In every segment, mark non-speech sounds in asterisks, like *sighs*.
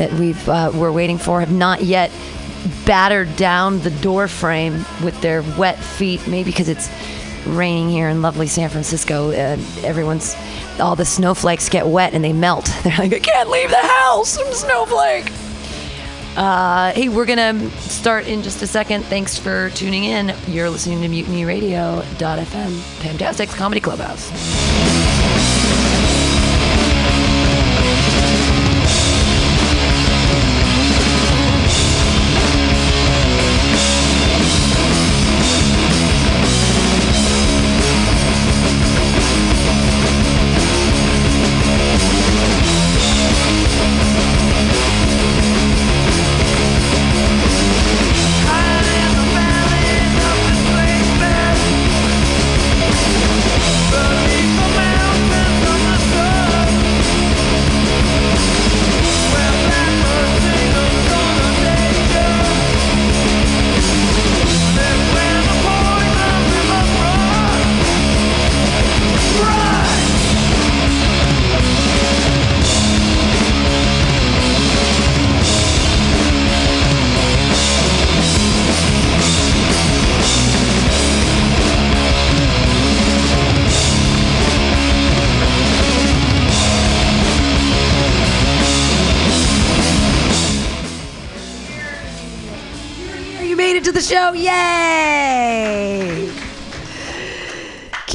that we've uh, we're waiting for have not yet battered down the door frame with their wet feet. Maybe because it's raining here in lovely San Francisco. Everyone's all the snowflakes get wet and they melt. *laughs* They're like, I can't leave the house. I'm a snowflake. Uh, hey, we're gonna start in just a second. Thanks for tuning in. You're listening to mutiny MutinyRadio.fm, Fantastic Comedy Clubhouse.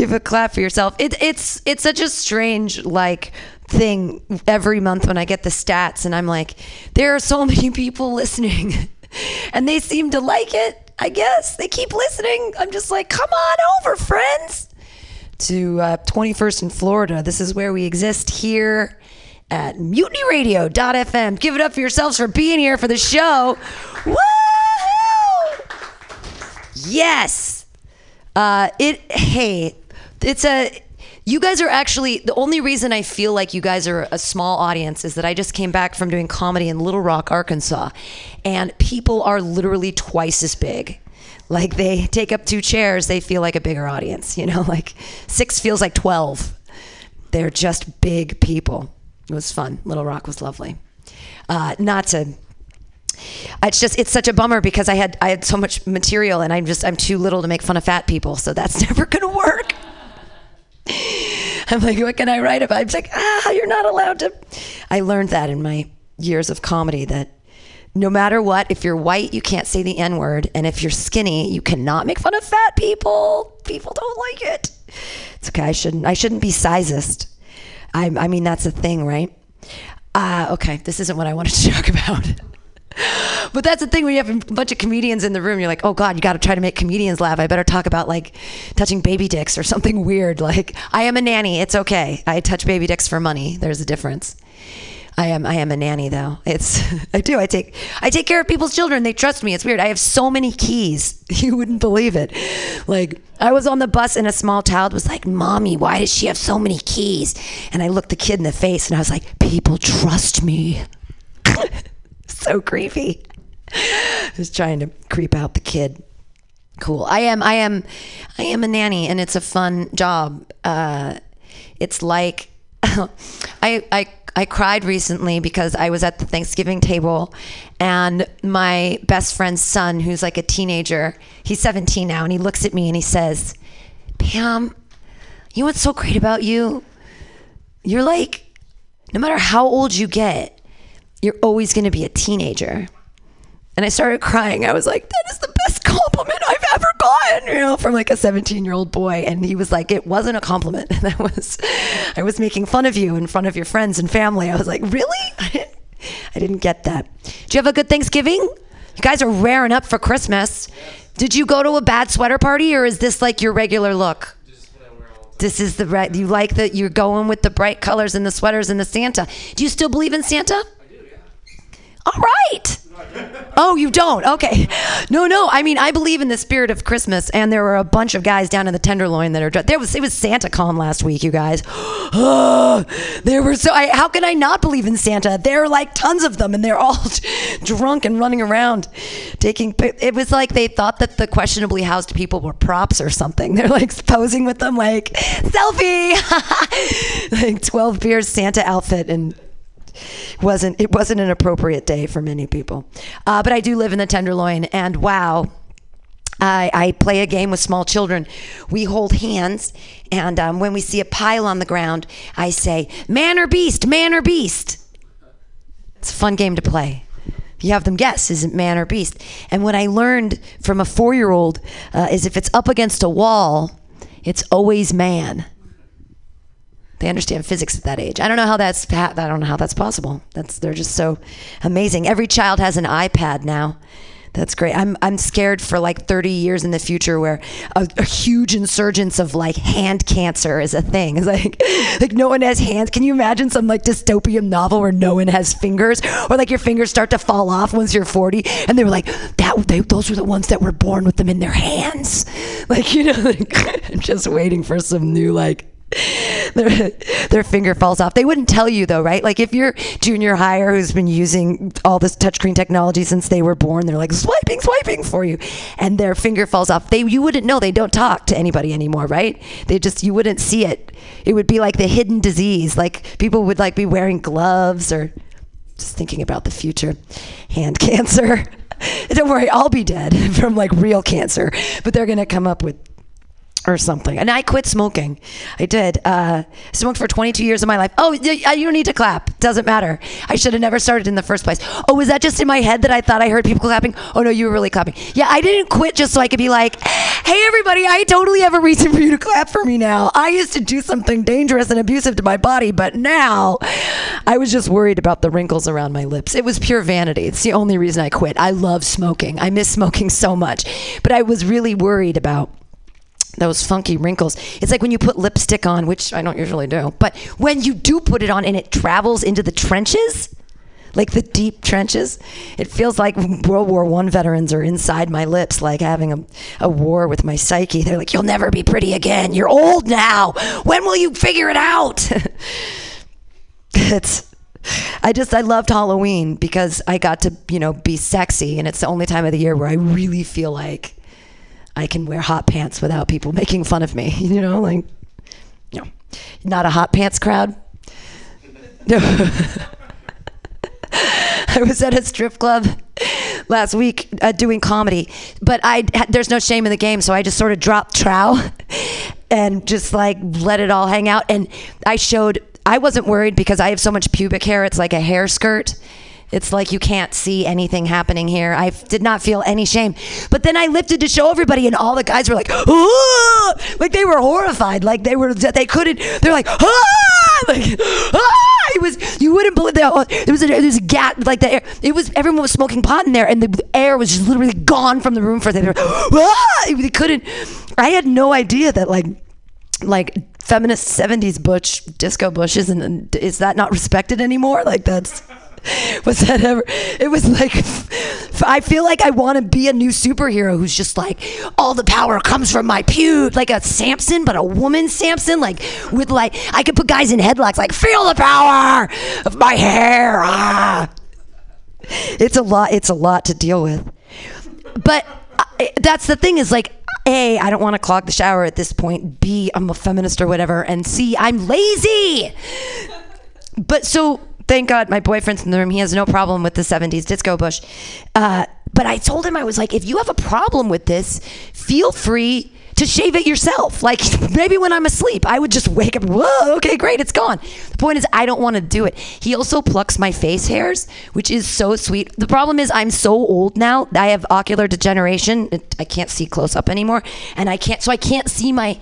Give a clap for yourself. It, it's it's such a strange like thing every month when I get the stats and I'm like, there are so *laughs* many people listening, and they seem to like it. I guess they keep listening. I'm just like, come on over, friends, to uh, 21st in Florida. This is where we exist here at MutinyRadio.fm. Give it up for yourselves for being here for the show. Woo! Yes. Uh, it. Hey, it's a. You guys are actually the only reason I feel like you guys are a small audience is that I just came back from doing comedy in Little Rock, Arkansas, and people are literally twice as big. Like they take up two chairs, they feel like a bigger audience. You know, *laughs* like six feels like twelve. They're just big people. It was fun. Little Rock was lovely. Uh, not to it's just it's such a bummer because I had I had so much material and I'm just I'm too little to make fun of fat people, so that's *laughs* never gonna work. *laughs* I'm like, what can I write about? I'm like, ah, you're not allowed to. I learned that in my years of comedy that no matter what, if you're white, you can't say the N word, and if you're skinny, you cannot make fun of fat people. People don't like it. It's okay. I shouldn't. I shouldn't be sizist. I, I mean, that's a thing, right? Uh, okay, this isn't what I wanted to *laughs* talk about. *laughs* But that's the thing when you have a bunch of comedians in the room, you're like, oh God, you got to try to make comedians laugh. I better talk about like touching baby dicks or something *laughs* weird. Like, I am a nanny. It's okay. I touch baby dicks for money. There's a difference. I am I am a nanny though. It's *laughs* I do. I take I take care of people's children. They trust me. It's weird. I have so many keys. You wouldn't believe it. Like I was on the bus and a small child was like, "Mommy, why does she have so many keys?" And I looked the kid in the face and I was like, "People trust me." So creepy. Just trying to creep out the kid. Cool. I am. I am. I am a nanny, and it's a fun job. Uh, it's like *laughs* I. I. I cried recently because I was at the Thanksgiving table and my best friend's son, who's like a teenager, he's 17 now, and he looks at me and he says, Pam, you know what's so great about you? You're like, no matter how old you get, you're always going to be a teenager. And I started crying. I was like, that is the best compliment I've ever gotten, you know, from like a 17 year old boy. And he was like, it wasn't a compliment. *laughs* That was, I was making fun of you in front of your friends and family. I was like, really? *laughs* I didn't get that. Did you have a good Thanksgiving? You guys are raring up for Christmas. Did you go to a bad sweater party or is this like your regular look? This is the right. You like that? You're going with the bright colors and the sweaters and the Santa. Do you still believe in Santa? All right. Oh, you don't? Okay. No, no. I mean, I believe in the spirit of Christmas, and there were a bunch of guys down in the Tenderloin that are. dr- There was it was Santa Con last week, you guys. *gasps* there were so. I, how can I not believe in Santa? There are like tons of them, and they're all *laughs* drunk and running around, taking. It was like they thought that the questionably housed people were props or something. *laughs* They're like posing with them, like selfie, *laughs* like twelve beers Santa outfit and wasn't it wasn't an appropriate day for many people. Uh, but I do live in the Tenderloin, and wow. I, I play a game with small children. We hold hands, and um, when we see a pile on the ground, I say, Man or beast, man or beast. It's a fun game to play. You have them guess, is it man or beast? And what I learned from a four year old uh, is if it's up against a wall, it's always man. They understand physics at that age. I don't know how that's I don't know how that's possible. That's they're just so amazing. Every child has an iPad now. That's great. I'm I'm scared for like 30 years in the future where a, a, huge insurgence of like hand cancer is a thing. *laughs* It's like like no one has hands. Can you imagine some like dystopian novel where no one has fingers or like your fingers start to fall off once you're 40 and they were like that they, those were the ones that were born with them in their hands. *laughs* Like you know *laughs* like, I'm just waiting for some new like *laughs* their, their finger falls off. They wouldn't tell you though, right? Like if you're junior hire who's been using all this touchscreen technology since they were born, they're like swiping, swiping for you, and their finger falls off. They you wouldn't know. They don't talk to anybody anymore, right? They just you wouldn't see it. It would be like the hidden disease. Like people would like be wearing gloves or just thinking about the future, hand *laughs* cancer. don't worry, I'll be dead *laughs* from like real cancer, but they're gonna come up with or something. And I quit smoking. I did. Uh, smoked for 22 years of my life. Oh, you don't need to clap. Doesn't matter. I should have never started in the first place. Oh, was that just in my head that I thought I heard people clapping? Oh, no, you were really clapping. Yeah, I didn't quit just so I could be like, hey, everybody, I totally have a reason for you to clap for me now. I used to do something dangerous and abusive to my body, but now I was just worried about the wrinkles around my lips. It was pure vanity. It's the only reason I quit. I love smoking. I miss smoking so much. But I was really worried about those funky wrinkles. It's like when you put lipstick on, which I don't usually do, but when you do put it on and it travels into the trenches, like the deep trenches, it feels like World War One veterans are inside my lips, like having a, a war with my psyche. They're like, "You'll never be pretty again. You're old now. When will you figure it out?" *laughs* it's I just I loved Halloween because I got to, you know, be sexy and it's the only time of the year where I really feel like I can wear hot pants without people *laughs* making fun of me. *laughs* You know, like, you know, not a hot pants crowd. No. *laughs* I was at a strip club last week uh, doing comedy, but I there's no shame in the game, so I just sort of dropped trow and just like let it all hang out. And I showed I wasn't worried because I have so much pubic hair; it's like a hair skirt it's like you can't see anything happening here. I did not feel any shame. But then I lifted to show everybody, and all the guys were like, ah! like they were horrified. Like they were, they couldn't, they're like, ah! *laughs* like, ah! It was, you wouldn't believe that. There was a, there was a gap, like the air. It was, everyone was smoking pot in there, and the air was just literally gone from the room for them. Ah! They couldn't, I had no idea that, like, like feminist 70s butch disco bush isn't is that not respected anymore like that's *laughs* was that ever? It was like, I feel like I want to be a new superhero who's just like, all the power comes from my pube, like a Samson, but a woman Samson, like with like, I could put guys in headlocks, like, feel the power of my hair. Ah. It's a lot. It's a lot to deal with. But I, that's the thing is like, a, I don't want to clog the shower at this point. B, I'm a feminist or whatever. And C, I'm lazy. But so thank God my boyfriend's in the room. He has no problem with the 70s disco bush. Uh, but I told him, I was like, if you have a problem with this, feel free to shave it yourself. Like *laughs* maybe when I'm asleep, I would just wake up, whoa, okay, great, it's gone. The point is, I don't want to do it. He also plucks my face hairs, which is so sweet. The problem is, I'm so old now. I have ocular degeneration. I can't see close up anymore. And I can't, so I can't see my,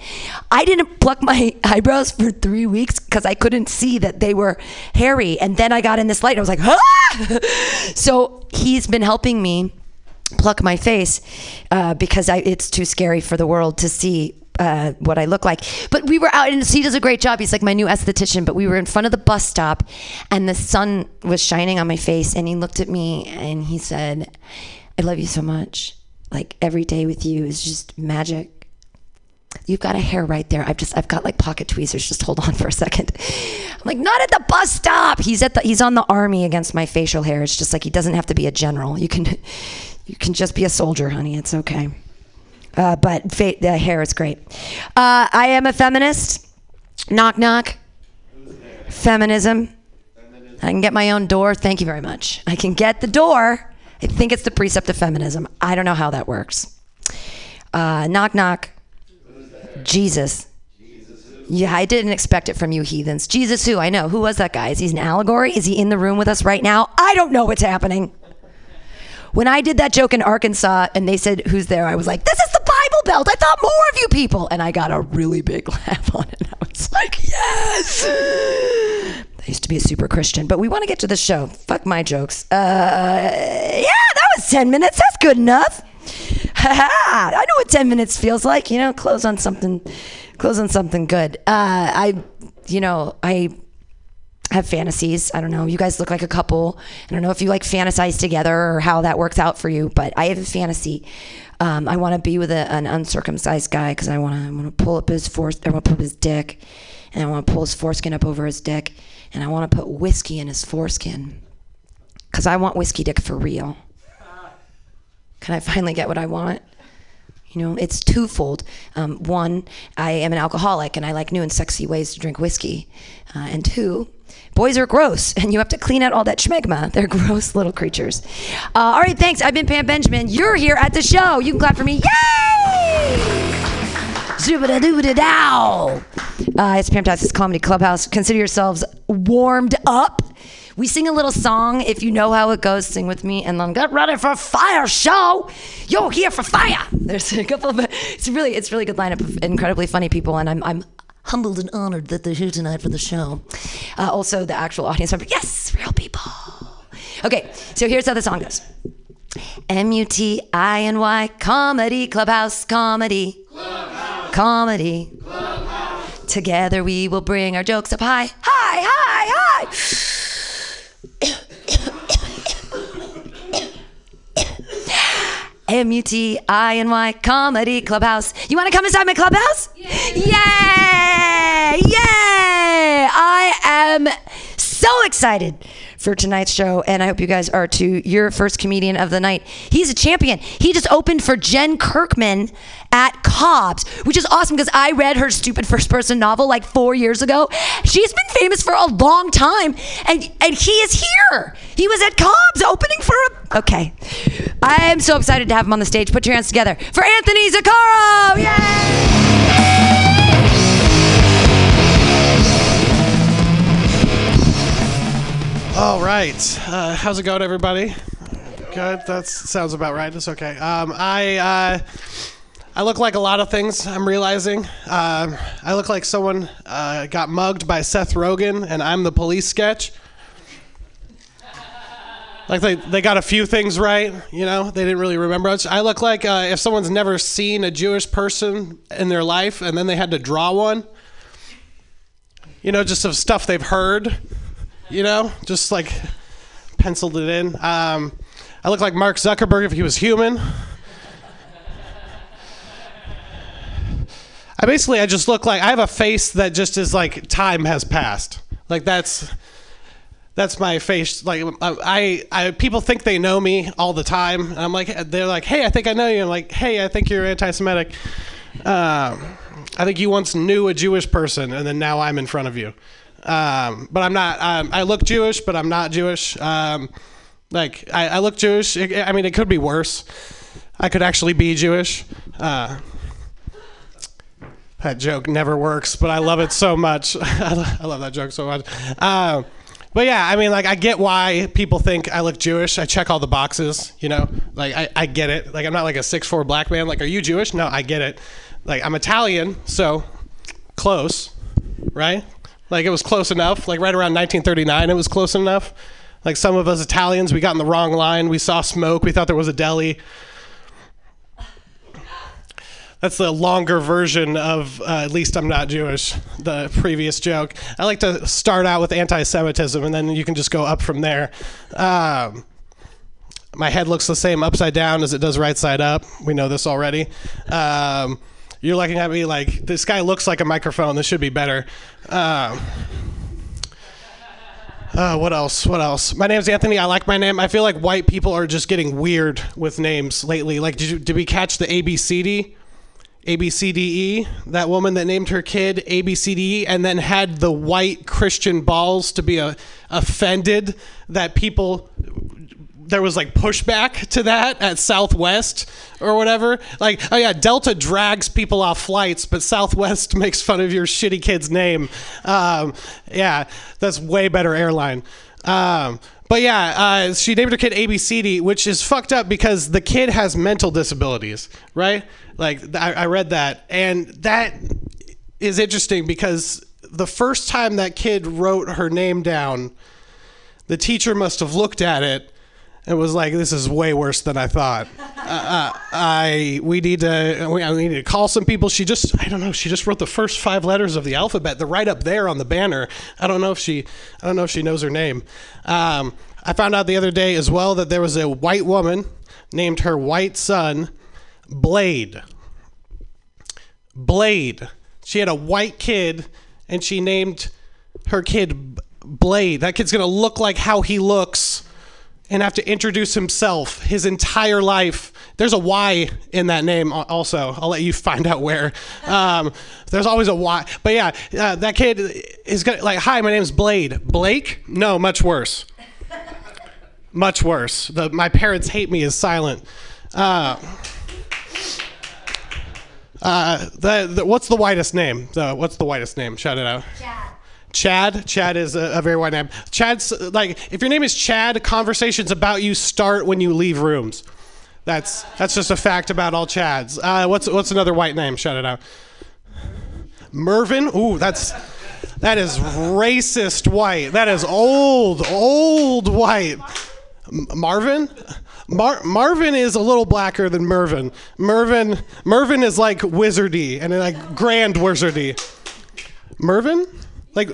I didn't pluck my *laughs* eyebrows for three weeks because I couldn't see that they were hairy. And then I got in this light and I was like, ah! *laughs* so he's been helping me pluck my face uh, because I, it's too scary for the world to see uh, what I look like. But we were out, and he does a great job. He's like my new esthetician. But we were in front of the bus stop, and the sun was shining on my face, and he looked at me and he said, "I love you so much. Like every day with you is just magic." You've got a hair right there. I've just I've got like pocket tweezers. Just hold on for a second. I'm like, not at the bus stop. He's at the he's on the army against my facial hair. It's just like he doesn't have to be a general. You can you can just be a soldier, honey. It's okay. Uh, but fa- the hair is great. Uh, I am a feminist. Knock, knock. Feminism. I can get my own door. Thank you very much. I can get the door. I think it's the precept of feminism. I don't know how that works. Uh, knock, knock. Jesus. Yeah, I didn't expect it from you heathens. Jesus, who? I know. Who was that guy? Is he an allegory? Is he in the room with us right now? I don't know what's happening. When I did that joke in Arkansas and they said, Who's there? I was like, This is the Bible Belt. I thought more of you people. And I got a really big *laughs* laugh on it. I was like, Yes. I used to be a super Christian, but we want to get to the show. Fuck my jokes. Uh, yeah, that was 10 minutes. That's good enough. I know what 10 minutes feels like. You know, close on something, close on something good. Uh, I, you know, I have fantasies. I don't know. You guys look like a couple. I don't know if you like fantasize together or how that works out for you, but I have a fantasy. Um, I want to be with a, an uncircumcised guy because I want to. I want to pull up his force. I want to pull up his dick, and I want to pull his foreskin up over his dick, and I want to put whiskey in his foreskin because I want whiskey dick for real. Can I finally get what I want? You know, it's twofold. Um, one, I am an alcoholic and I like new and sexy ways to drink whiskey. Uh, and two, boys are gross and you have to clean out all that schmegma. *laughs* They're gross little creatures. Uh, all right, thanks. I've been Pam Benjamin. You're here at the show. You can clap for me. Yay! Zoobada doobada dow. Uh, it's Pamtastic's Comedy Clubhouse. Consider yourselves warmed up. We sing a little song. If you know how it goes, sing with me, and then get ready for a fire show. You're here for fire. There's a couple of it's really it's really good lineup of incredibly funny people, and I'm I'm humbled and honored that they're here tonight for the show. Uh, also, the actual audience member. Yes, real people. Okay, so here's how the song goes. M U T I N Y comedy clubhouse comedy clubhouse. comedy clubhouse. Together we will bring our jokes up high, high, high, high. M U T I N Y Comedy Clubhouse. You want to come inside my clubhouse? Yay! Yay! I am so excited for tonight's show, and I hope you guys are too. Your first comedian of the night. He's a champion. He just opened for Jen Kirkman at Cobb's, which is awesome because I read her stupid first person novel like four years ago. She's been famous for a long time, and and he is here. He was at Cobb's opening for a. Okay, I am so excited to have him on the stage. Put your hands together for Anthony Zaccaro! Yay! All right. Uh, how's it going, everybody? Good. That sounds about right. It's okay. Um, I uh, I look like a lot of things. I'm realizing. Um, I look like someone uh, got mugged by Seth Rogen, and I'm the police sketch. Like they, they got a few things right, you know. They didn't really remember. I look like uh, if someone's never seen a Jewish person in their life, and then they had to draw one. You know, just of stuff they've heard you know, just like penciled it in. Um, I look like Mark Zuckerberg if he was human. I basically I just look like I have a face that just is like time has passed. Like that's that's my face. Like I, I people think they know me all the time. And I'm like they're like, hey, I think I know you. I'm like, hey, I think you're anti-Semitic. Um, I think you once knew a Jewish person, and then now I'm in front of you. Um, but I'm not. Um, I look Jewish, but I'm not Jewish. Um, like I, I, look Jewish. I mean, it could be worse. I could actually be Jewish. Uh, that joke never works, but I love it so much. *laughs* I love that joke so much. Uh, but yeah, I mean, like, I get why people think I look Jewish. I check all the boxes, you know. Like, I, I get it. Like, I'm not like a six four black man. Like, are you Jewish? No, I get it. Like, I'm Italian, so close, right? Like it was close enough. Like right around 1939, it was close enough. Like some of us Italians, we got in the wrong line. We saw smoke. We thought there was a deli. That's the longer version of uh, at least I'm not Jewish. The previous joke. I like to start out with anti-Semitism, and then you can just go up from there. Um, my head looks the same upside down as it does right side up. We know this already. Um, you're looking at me like this guy looks like a microphone. This should be better. Uh, uh, what else? What else? My name's Anthony. I like my name. I feel like white people are just getting weird with names lately. Like, did, you, did we catch the ABCD? ABCDE, that woman that named her kid ABCDE and then had the white Christian balls to be uh, offended that people there was like pushback to that at Southwest or whatever. Like, oh yeah, Delta drags people off flights, but Southwest *laughs* makes fun of your shitty kid's name. Um, yeah, that's way better airline. Um, but yeah, uh, she named her kid ABCD, which is fucked up because the kid has mental disabilities, right? Like, I, I read that, and that is interesting because the first time that kid wrote her name down, the teacher must have looked at it and was like, "This is way worse than I thought." Uh, uh, I we need to we, I need to call some people. She just I don't know. She just wrote the first five letters of the alphabet. They're right up there on the banner. I don't know if she I don't know if she knows her name. Um, I found out the other day as well that there was a white woman named her white son Blade. Blade. She had a white kid, and she named her kid Blade. That kid's gonna look like how he looks and have to introduce himself his entire life. There's a Y in that name also. I'll let you find out where. Um, there's always a Y. But yeah, uh, that kid is gonna like, hi, my name's Blade. Blake? No, much worse. much worse. The, my parents hate me is silent. Uh, uh, the, the, what's the whitest name? The, what's the whitest name? Shout it out. Chad. Chad. Chad is a, a, very white name. Chad's like if your name is Chad, conversations about you start when you leave rooms. That's that's just a fact about all Chads. Uh, what's what's another white name? Shout it out. Mervin. Ooh, that's that is racist white. That is old old white. Marvin. Mar- Marvin is a little blacker than Mervin. Mervin Mervin is like wizardy and like grand wizardy. Mervin. Like,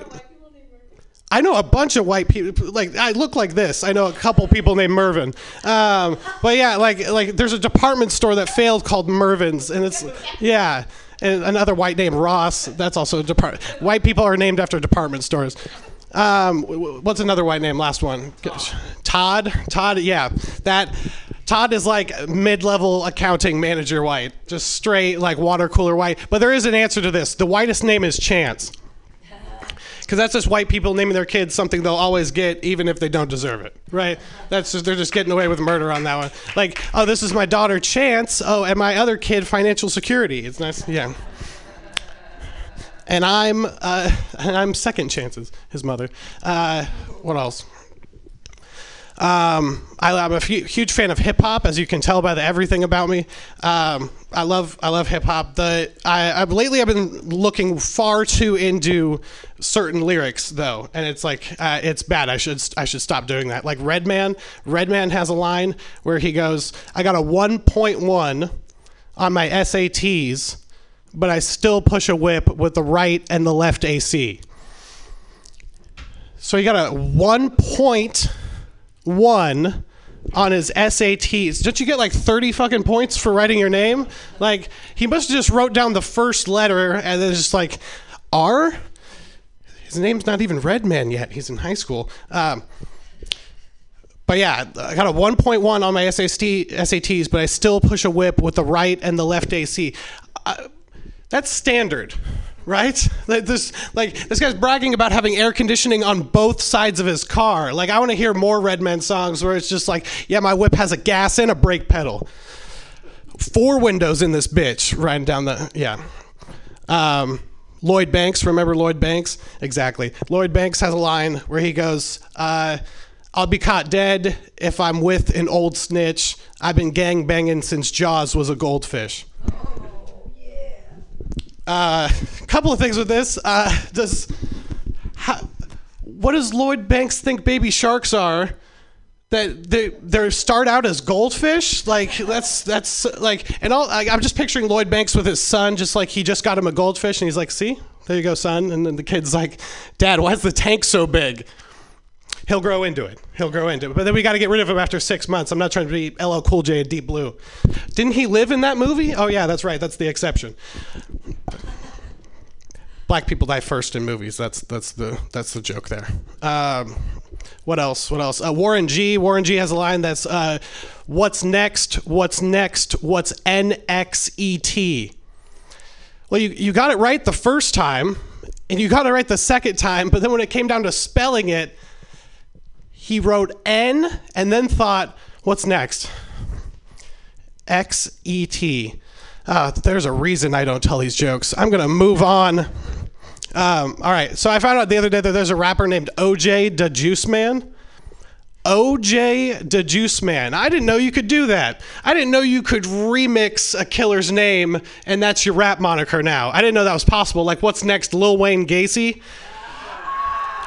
I know a bunch of white people. Like, I look like this. I know a couple people named Mervin. Um, but yeah, like, like there's a department store that failed called Mervin's, and it's yeah. And another white name Ross. That's also a department. White people are named after department stores. Um, what's another white name? Last one. Todd. Todd. Yeah, that. Todd is like mid-level accounting manager white, just straight like water cooler white. But there is an answer to this. The whitest name is Chance because that's just white people naming their kids something they'll always get, even if they don't deserve it, right? That's just they're just getting away with murder on that one. Like, oh, this is my daughter Chance. Oh, and my other kid Financial Security. It's nice, yeah. And I'm uh, and I'm Second Chances, his mother. Uh, what else? Um, I, am a f- huge fan of hip hop, as you can tell by the everything about me. Um, I love I love hip hop. The I, I lately I've been looking far too into certain lyrics though, and it's like uh, it's bad. I should I should stop doing that. Like Redman, Redman has a line where he goes, "I got a 1.1 on my SATs, but I still push a whip with the right and the left AC." So you got a one point one on his SATs. Don't you get like 30 fucking points for writing your name? Like, he must have just wrote down the first letter and then just like, R? His name's not even Redman yet. He's in high school. Um, but yeah, I got a 1.1 on my SAT, SATs, but I still push a whip with the right and the left AC. Uh, that's standard right? Like this, like this guy's bragging about having air conditioning on both sides of his car. Like I want to hear more Redman songs where it's just like, yeah, my whip has a gas and a brake pedal. Four windows in this bitch, riding down the yeah. Um, Lloyd Banks, remember Lloyd Banks? Exactly. Lloyd Banks has a line where he goes, uh, "I'll be caught dead if I'm with an old snitch. I've been gang banging since Jaws was a goldfish." A uh, *laughs* couple of things with this. Uh, does how, what does Lloyd Banks think baby sharks are? That they they start out as goldfish, like that's that's like, and all I, I'm just picturing Lloyd Banks with his son, just like he just got him a goldfish, and he's like, "See, there you go, son." And then the kid's like, "Dad, why is the tank so big?" He'll grow into it. He'll grow into it. But then we got to get rid of him after six months. I'm not trying to be LL Cool J in Deep Blue. Didn't he live in that movie? Oh yeah, that's right. That's the exception black people die first in movies. That's that's the that's the joke there. Um, what else? What else? Uh, Warren G. Warren G. has a line that's uh, "What's next? What's next? What's NXET?" Well, you, you got it right the first time, and you got it right the second time, but then when it came down to spelling it, he wrote N and then thought, what's next? X E T. Uh, there's a reason I don't tell these jokes. I'm going to move on. Um, all right. So I found out the other day that there's a rapper named OJ the Juice Man. OJ the Juice Man. I didn't know you could do that. I didn't know you could remix a killer's name and that's your rap moniker now. I didn't know that was possible. Like, what's next? Lil Wayne Gacy?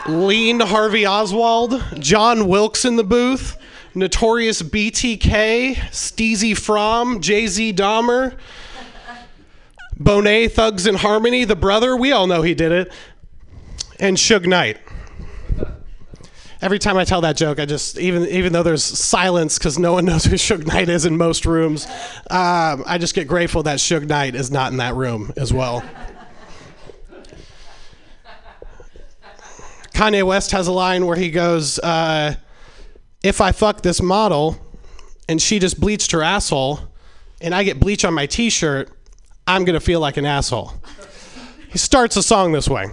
Lean Harvey Oswald? John Wilkes in the booth? Notorious BTK? Steezy Fromm? Jay Z Dahmer? Bonet Thugs in Harmony, the brother? We all know he did it. And Suge Knight every time I tell that joke, I just even even though there's silence because no one knows who Suge Knight is in most rooms, um, I just get grateful that Suge Knight is not in that room as well. Kanye West has a line where he goes, uh, "If I fuck this model, and she just bleached her asshole, and I get bleach on my T-shirt, I'm gonna feel like an asshole." He starts a song this way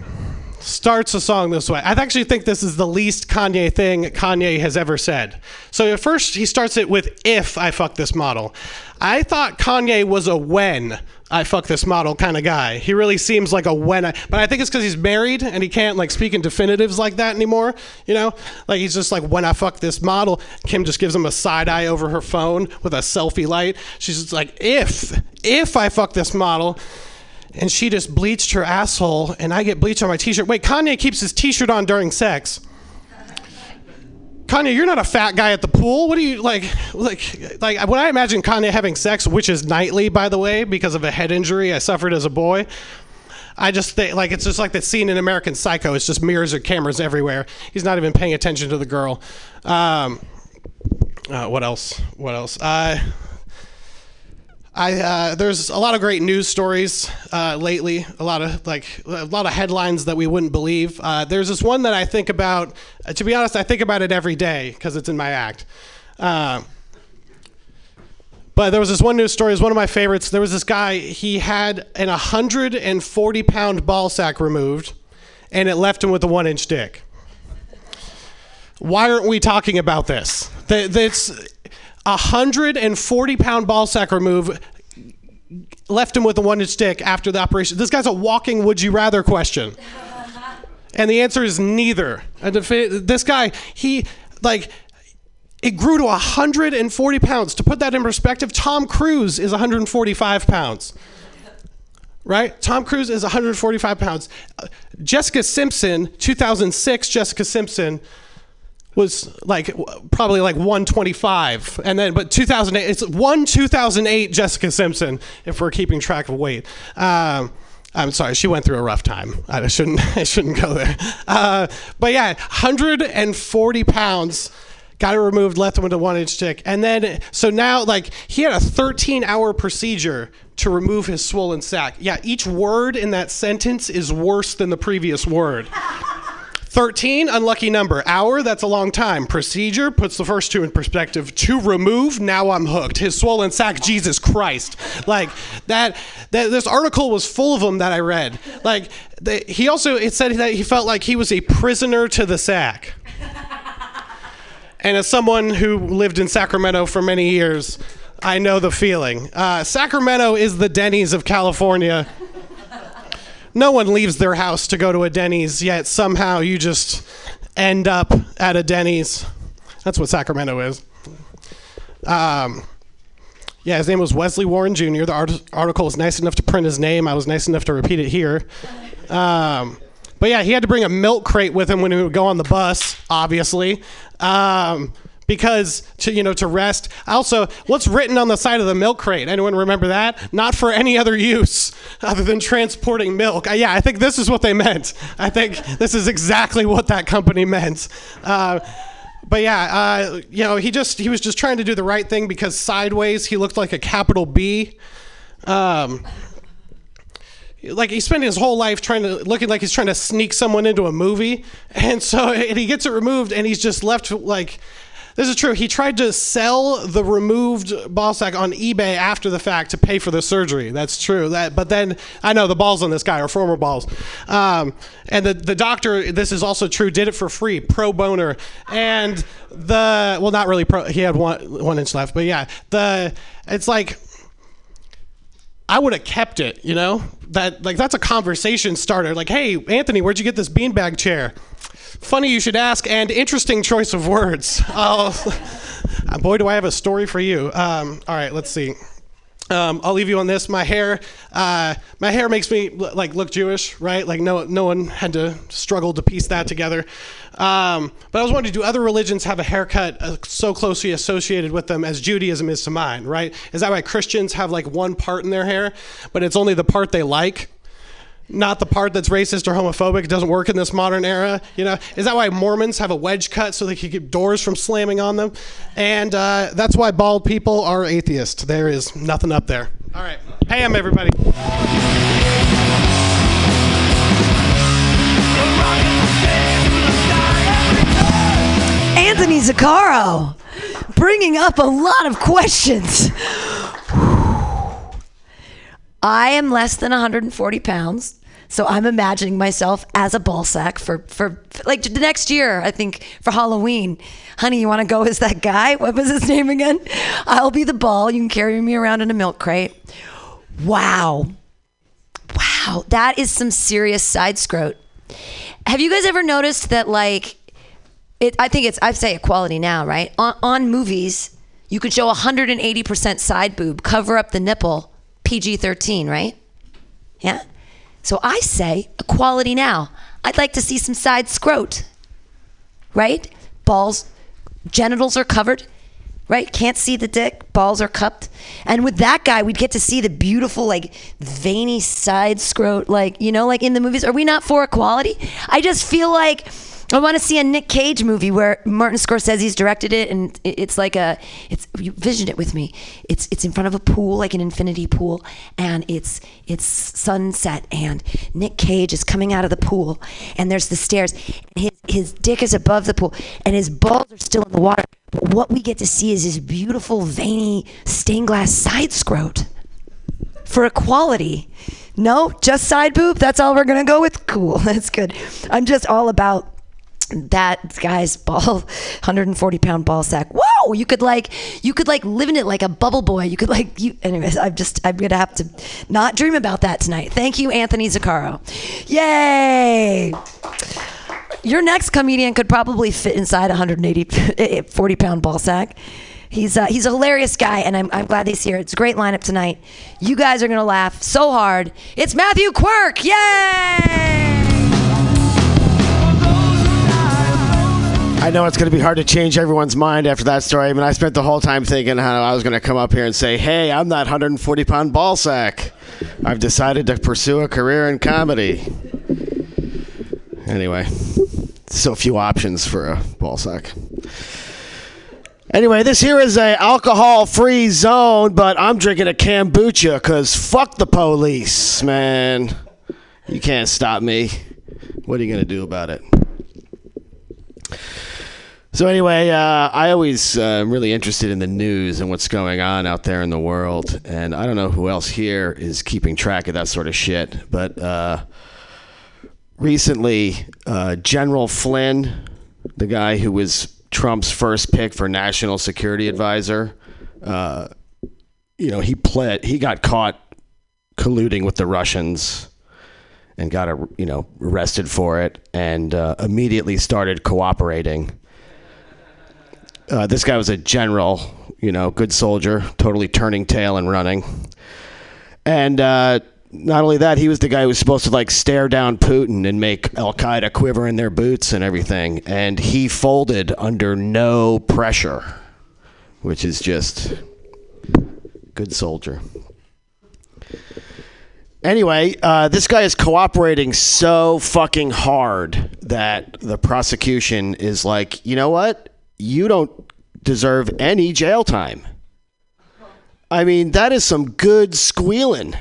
starts a song this way. I actually think this is the least Kanye thing Kanye has ever said. So at first he starts it with if I fuck this model. I thought Kanye was a when I fuck this model kind of guy. He really seems like a when I, but I think it's because he's married and he can't like speak in definitives like that anymore. You know, like he's just like when I fuck this model. Kim just gives him a side eye over her phone with a selfie light. She's just like if if I fuck this model and she just bleached her asshole, and I get bleach on my t-shirt. Wait, Kanye keeps his t-shirt on during sex. Kanye, you're not a fat guy at the pool. What do you like? Like, like when I imagine Kanye having sex, which is nightly, by the way, because of a head injury I suffered as a boy. I just think like it's just like that scene in American Psycho. It's just mirrors or cameras everywhere. He's not even paying attention to the girl. Um, uh, what else? What else? Uh, I uh, there's a lot of great news stories uh, lately. A lot of like a lot of headlines that we wouldn't believe. Uh, there's this one that I think about. Uh, to be honest, I think about it every day because it's in my act. Uh, but there was this one news story. It's one of my favorites. There was this guy. He had an 140 pound ball sack removed, and it left him with a one inch dick. Why aren't we talking about this? That's a 140 pound ball sack remove left him with a one inch stick after the operation. This guy's a walking would you rather question. And the answer is neither. This guy, he, like, it grew to 140 pounds. To put that in perspective, Tom Cruise is 145 pounds. Right? Tom Cruise is 145 pounds. Uh, Jessica Simpson, 2006 Jessica Simpson, was like probably like 125 and then but 2008 it's one 2008 jessica simpson if we're keeping track of weight. Um, i'm sorry she went through a rough time. I *laughs* shouldn't i shouldn't go there. Uh, but yeah 140 pounds got it removed left him with a one inch stick and then so now like he had a 13 hour procedure to remove his swollen sac. Yeah each word in that sentence is worse than the previous word *laughs* 13, unlucky number. Hour, that's a long time. Procedure puts the first two in perspective. To remove, now I'm hooked. His swollen sack, Jesus Christ. Like that, that this article was full of them that I read. Like he also, it said that he felt like he was a prisoner to the sack. and as someone who lived in Sacramento for many years, I know the feeling. Uh, Sacramento is the Denny's of California no one leaves their house to go to a Denny's, yet somehow you just end up at a Denny's. That's what Sacramento is. Um, yeah, his name was Wesley Warren Jr. The art- article was nice enough to print his name. I was nice enough to repeat it here. Um, but yeah, he had to bring a milk crate with him when he would go on the bus, obviously. Um, because to you know to rest. Also, what's written on the side of the milk crate? Anyone remember that? Not for any other use other than transporting milk. Uh, yeah, I think this is what they meant. I think this is exactly what that company meant. Uh, but yeah, uh, you know, he just he was just trying to do the right thing because sideways he looked like a capital B. Um, like he's spending his whole life trying to looking like he's trying to sneak someone into a movie, and so *laughs* and he gets it removed, and he's just left like This is true. He tried to sell the removed ball sack on eBay after the fact to pay for the surgery. That's true. That, but then I know the balls on this guy are former balls, um, and the the doctor. This is also true. Did it for free, pro boner, and the well, not really pro. He had one one inch left, but yeah, the it's like. I would have kept it, you know? That like that's a conversation starter. Like, hey, Anthony, where'd you get this beanbag chair? Funny you should ask, and interesting choice of words. *laughs* Boy, do I have a story for you. Um, all right, let's see. Um, I'll leave you on this. My hair, uh, my hair makes me like look Jewish, right? Like no, no one had to struggle to piece that together. Um, but I was wondering, do other religions have a haircut uh, so closely associated with them as Judaism is to mine, right? Is that why Christians have like one part in their hair, but it's only the part they like? Not the part that's racist or homophobic. It doesn't work in this modern era. You know, is that why Mormons have a wedge cut so they can keep doors from slamming on them? And uh, that's why bald people are atheists. There is nothing up there. All right, pay him, everybody. Anthony Zaccaro bringing up a lot of questions. I am less than 140 pounds. So I'm imagining myself as a ball sack for, for like the next year, I think for Halloween. Honey, you want to go as that guy? What was his *laughs* name again? I'll be the ball. You can carry me around in a milk crate. Wow. Wow. That is some serious side scrote. Have you guys ever noticed that, like, it, I think it's, I say equality now, right? On, on movies, you could show 180% side boob, cover up the nipple, PG 13, right? Yeah? So I say equality now. I'd like to see some side scrote, right? Balls, genitals are covered, right? Can't see the dick, balls are cupped. And with that guy, we'd get to see the beautiful, like, veiny side scrote, like, you know, like in the movies. Are we not for equality? I just feel like I want to see a Nick Cage movie where Martin Scorsese's directed it, and it's like a it's you vision it with me. It's it's in front of a pool, like an infinity pool, and it's it's sunset, and Nick Cage is coming out of the pool, and there's the stairs. His his dick is above the pool, and his balls are still in the water. But what we get to see is his beautiful veiny stained glass side scrote for equality. No, just side boob. That's all we're gonna go with. Cool. *laughs* That's good. I'm just all about that guy's ball *laughs* 140 pound ball sack whoa you could like you could like live in it like a bubble boy you could like you anyways i'm just i'm gonna have to not dream about that tonight thank you anthony zaccaro yay your next comedian could probably fit inside 180 *laughs* 40 pound ball sack He's uh, he's a hilarious guy, and I'm, I'm glad he's here. It's a great lineup tonight. You guys are gonna laugh so hard. It's Matthew Quirk! Yay! I know it's going to be hard to change everyone's mind after that story. I mean, I spent the whole time thinking how I was going to come up here and say, hey, I'm that 140 pound ball sack. I've decided to pursue a career in comedy. Anyway, so few options for a ball sack. Anyway, this here is a alcohol-free zone, but I'm drinking a kombucha because fuck the police, man. You can't stop me. What are you going to do about it? So anyway, uh, I always uh, am really interested in the news and what's going on out there in the world, and I don't know who else here is keeping track of that sort of shit. But uh, recently, uh, General Flynn, the guy who was Trump's first pick for national security advisor, uh, you know, he pled, he got caught colluding with the Russians and got you know arrested for it, and uh, immediately started cooperating uh, this guy was a general, you know, good soldier, totally turning tail and running. And uh, not only that, he was the guy who was supposed to like stare down Putin and make Al Qaeda quiver in their boots and everything. And he folded under no pressure, which is just good soldier. Anyway, uh, this guy is cooperating so fucking hard that the prosecution is like, you know what? You don't deserve any jail time. I mean, that is some good squealing.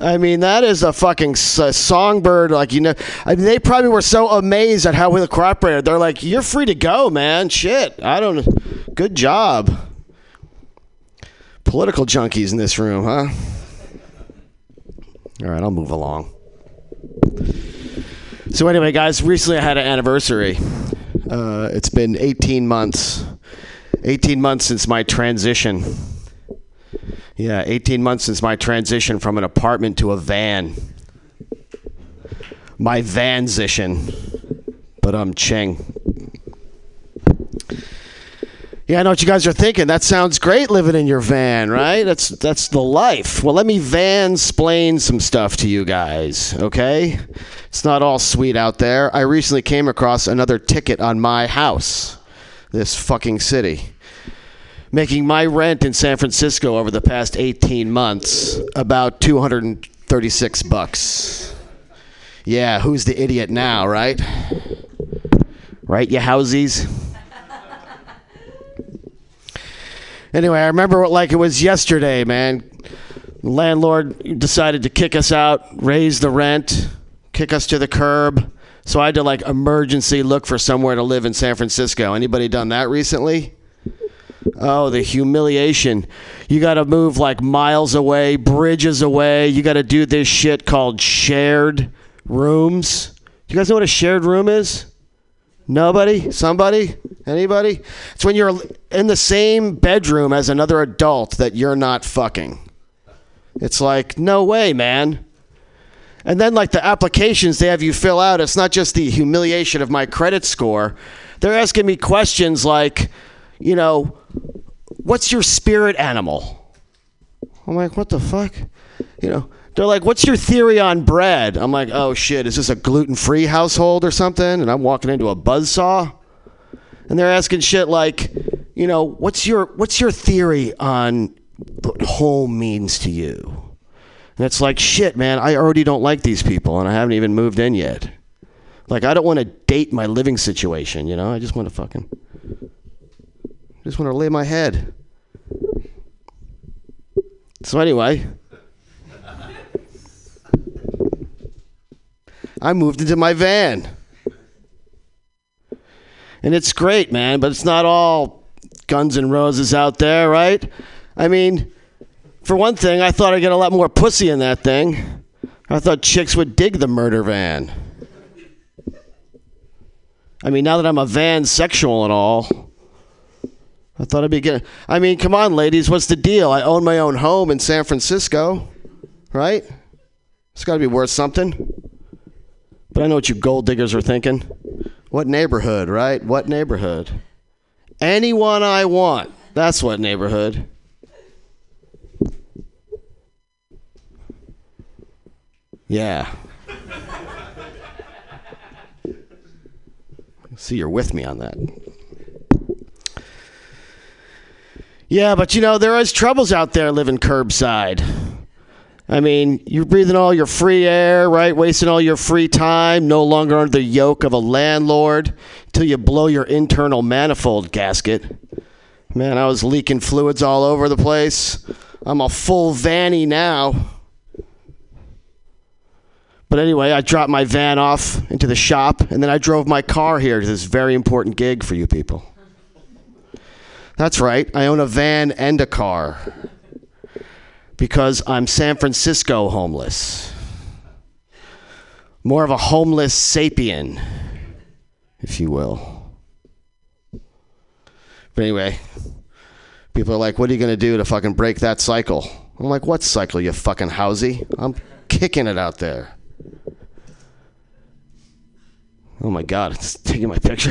I mean, that is a fucking songbird. Like you know, I mean, they probably were so amazed at how we cooperated. They're like, "You're free to go, man. Shit, I don't. Good job." Political junkies in this room, huh? All right, I'll move along. So anyway, guys, recently I had an anniversary. Uh, it's been 18 months. 18 months since my transition. Yeah, 18 months since my transition from an apartment to a van. My vansition. But I'm Cheng. Yeah, I know what you guys are thinking. That sounds great living in your van, right? That's that's the life. Well, let me van splain some stuff to you guys, okay? It's not all sweet out there. I recently came across another ticket on my house. This fucking city. Making my rent in San Francisco over the past 18 months about 236 bucks. Yeah, who's the idiot now, right? Right, you housies? Anyway, I remember it like it was yesterday, man. The landlord decided to kick us out, raise the rent, kick us to the curb. So I had to like emergency look for somewhere to live in San Francisco. Anybody done that recently? Oh, the humiliation. You got to move like miles away, bridges away. You got to do this shit called shared rooms. You guys know what a shared room is? Nobody? Somebody? Anybody? It's when you're in the same bedroom as another adult that you're not fucking. It's like, no way, man. And then, like the applications they have you fill out, it's not just the humiliation of my credit score. They're asking me questions like, you know, what's your spirit animal? I'm like, what the fuck? You know, they're like, what's your theory on bread? I'm like, oh shit, is this a gluten free household or something? And I'm walking into a buzzsaw. And they're asking shit like, you know, what's your what's your theory on what home means to you? And it's like, shit, man, I already don't like these people and I haven't even moved in yet. Like I don't want to date my living situation, you know? I just want to fucking I just want to lay my head. So anyway, I moved into my van. And it's great, man, but it's not all Guns and Roses out there, right? I mean, for one thing, I thought I'd get a lot more pussy in that thing. I thought chicks would dig the murder van. I mean, now that I'm a van sexual and all, I thought I'd be getting. I mean, come on, ladies, what's the deal? I own my own home in San Francisco, right? It's got to be worth something. But I know what you gold diggers are thinking. What neighborhood, right? What neighborhood? Anyone I want. That's what neighborhood. Yeah. See, you're with me on that. Yeah, but you know, there is troubles out there living curbside. I mean, you're breathing all your free air, right? Wasting all your free time, no longer under the yoke of a landlord till you blow your internal manifold gasket. Man, I was leaking fluids all over the place. I'm a full vanny now. But anyway, I dropped my van off into the shop and then I drove my car here to this very important gig for you people. That's right, I own a van and a car because I'm San Francisco homeless. More of a homeless sapien, if you will. But anyway, people are like, what are you going to do to fucking break that cycle? I'm like, what cycle, you fucking housey? I'm kicking it out there. Oh my god, it's taking my picture.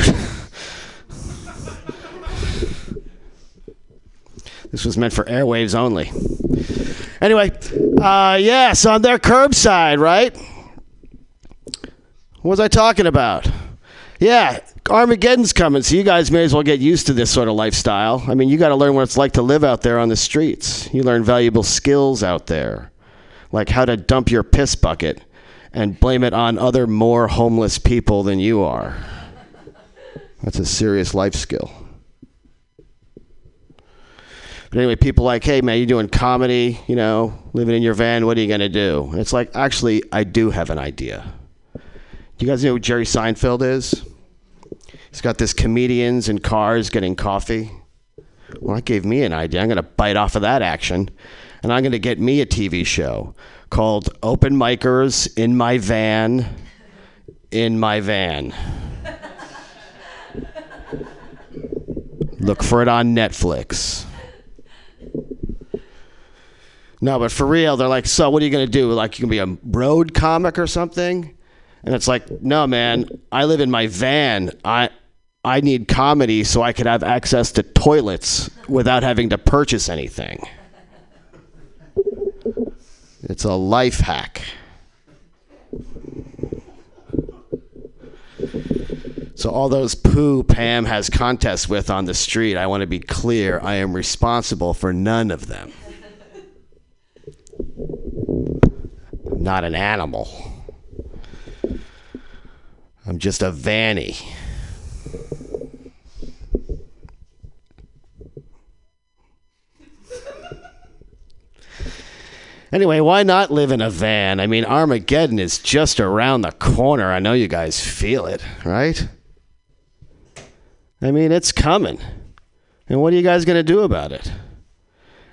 this was meant for airwaves only. Anyway, uh, yeah, so on their curbside, right? What was I talking about? Yeah, Armageddon's coming, so you guys may as well get used to this sort of lifestyle. I mean, you got to learn what it's like to live out there on the streets. You learn valuable skills out there, like how to dump your piss bucket and blame it on other more homeless people than you are. That's a serious life skill. But anyway, people like, hey man, you're doing comedy, you know, living in your van. What are you gonna do? And it's like, actually, I do have an idea. Do you guys know who Jerry Seinfeld is? He's got this comedians in cars getting coffee. Well, that gave me an idea. I'm to bite off of that action and I'm to get me a TV show called Open Micers in My Van, in My Van. Look for it on Netflix. No, but for real, they're like, so what are you going to do? Like, you can be a road comic or something? And it's like, no, man, I live in my van. I. I need comedy so I could have access to toilets without having to purchase anything. It's a life hack. So, all those poo Pam has contests with on the street, I want to be clear I am responsible for none of them. I'm not an animal, I'm just a vanny. Anyway, why not live in a van? I mean, Armageddon is just around the corner. I know you guys feel it, right? I mean, it's coming. And what are you guys going to do about it?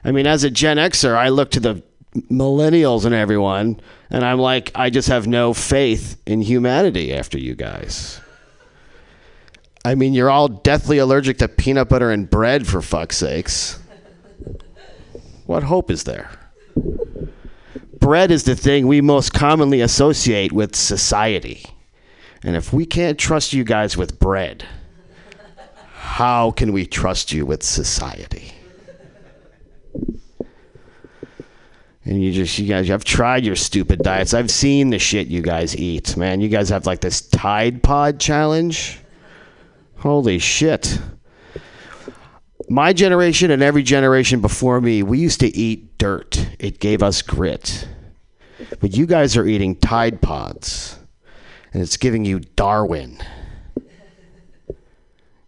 I mean, as a Gen Xer, I look to the millennials and everyone, and I'm like, I just have no faith in humanity after you guys. I mean, you're all deathly allergic to peanut butter and bread, for fuck's sakes. What hope is there? Bread is the thing we most commonly associate with society. And if we can't trust you guys with bread, how can we trust you with society? And you just, you guys, I've tried your stupid diets. I've seen the shit you guys eat, man. You guys have like this Tide Pod challenge. Holy shit. My generation and every generation before me, we used to eat dirt. It gave us grit. But you guys are eating Tide Pods, and it's giving you Darwin.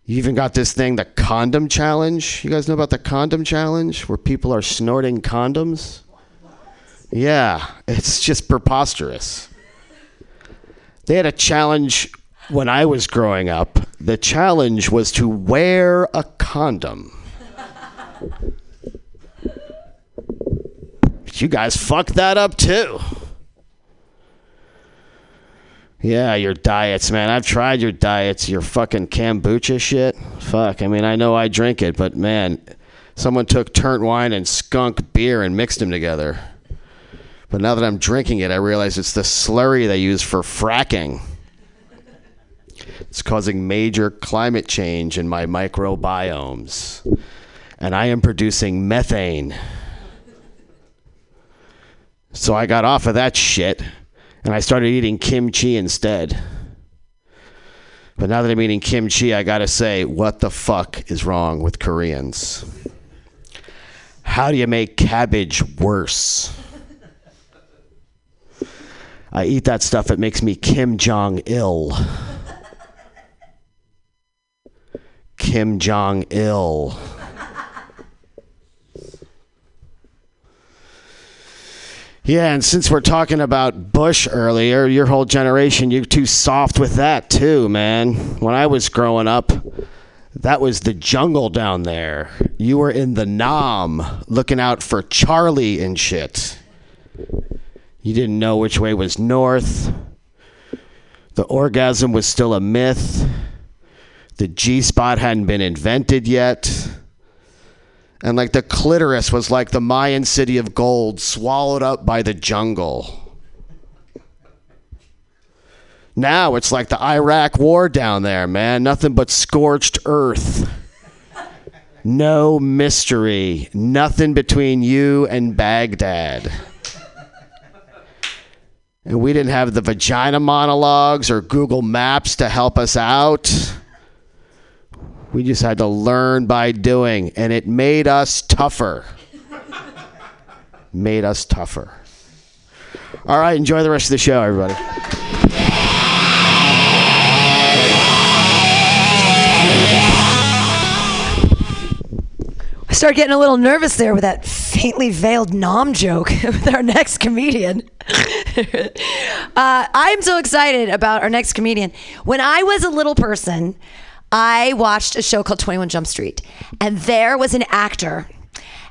You even got this thing, the condom challenge. You guys know about the condom challenge where people are snorting condoms? Yeah, it's just preposterous. They had a challenge when I was growing up. The challenge was to wear a condom. You guys fucked that up too. Yeah, your diets, man. I've tried your diets, your fucking kombucha shit. Fuck, I mean, I know I drink it, but man, someone took turnt wine and skunk beer and mixed them together. But now that I'm drinking it, I realize it's the slurry they use for fracking. It's causing major climate change in my microbiomes. And I am producing methane. So I got off of that shit and I started eating kimchi instead. But now that I'm eating kimchi, I gotta say, what the fuck is wrong with Koreans? How do you make cabbage worse? I eat that stuff, it makes me Kim Jong il. Kim Jong il. Yeah, and since we're talking about Bush earlier, your whole generation, you're too soft with that too, man. When I was growing up, that was the jungle down there. You were in the Nam looking out for Charlie and shit. You didn't know which way was north. The orgasm was still a myth. The G spot hadn't been invented yet. And like the clitoris was like the Mayan city of gold swallowed up by the jungle. Now it's like the Iraq war down there, man. Nothing but scorched earth. No mystery. Nothing between you and Baghdad. And we didn't have the vagina monologues or Google Maps to help us out. We just had to learn by doing, and it made us tougher. made us tougher. All right, enjoy the rest of the show, everybody. I start getting a little nervous there with that faintly veiled Nam joke *laughs* with our next comedian. *laughs* uh, I'm so excited about our next comedian. When I was a little person, I watched a show called 21 Jump Street, and there was an actor.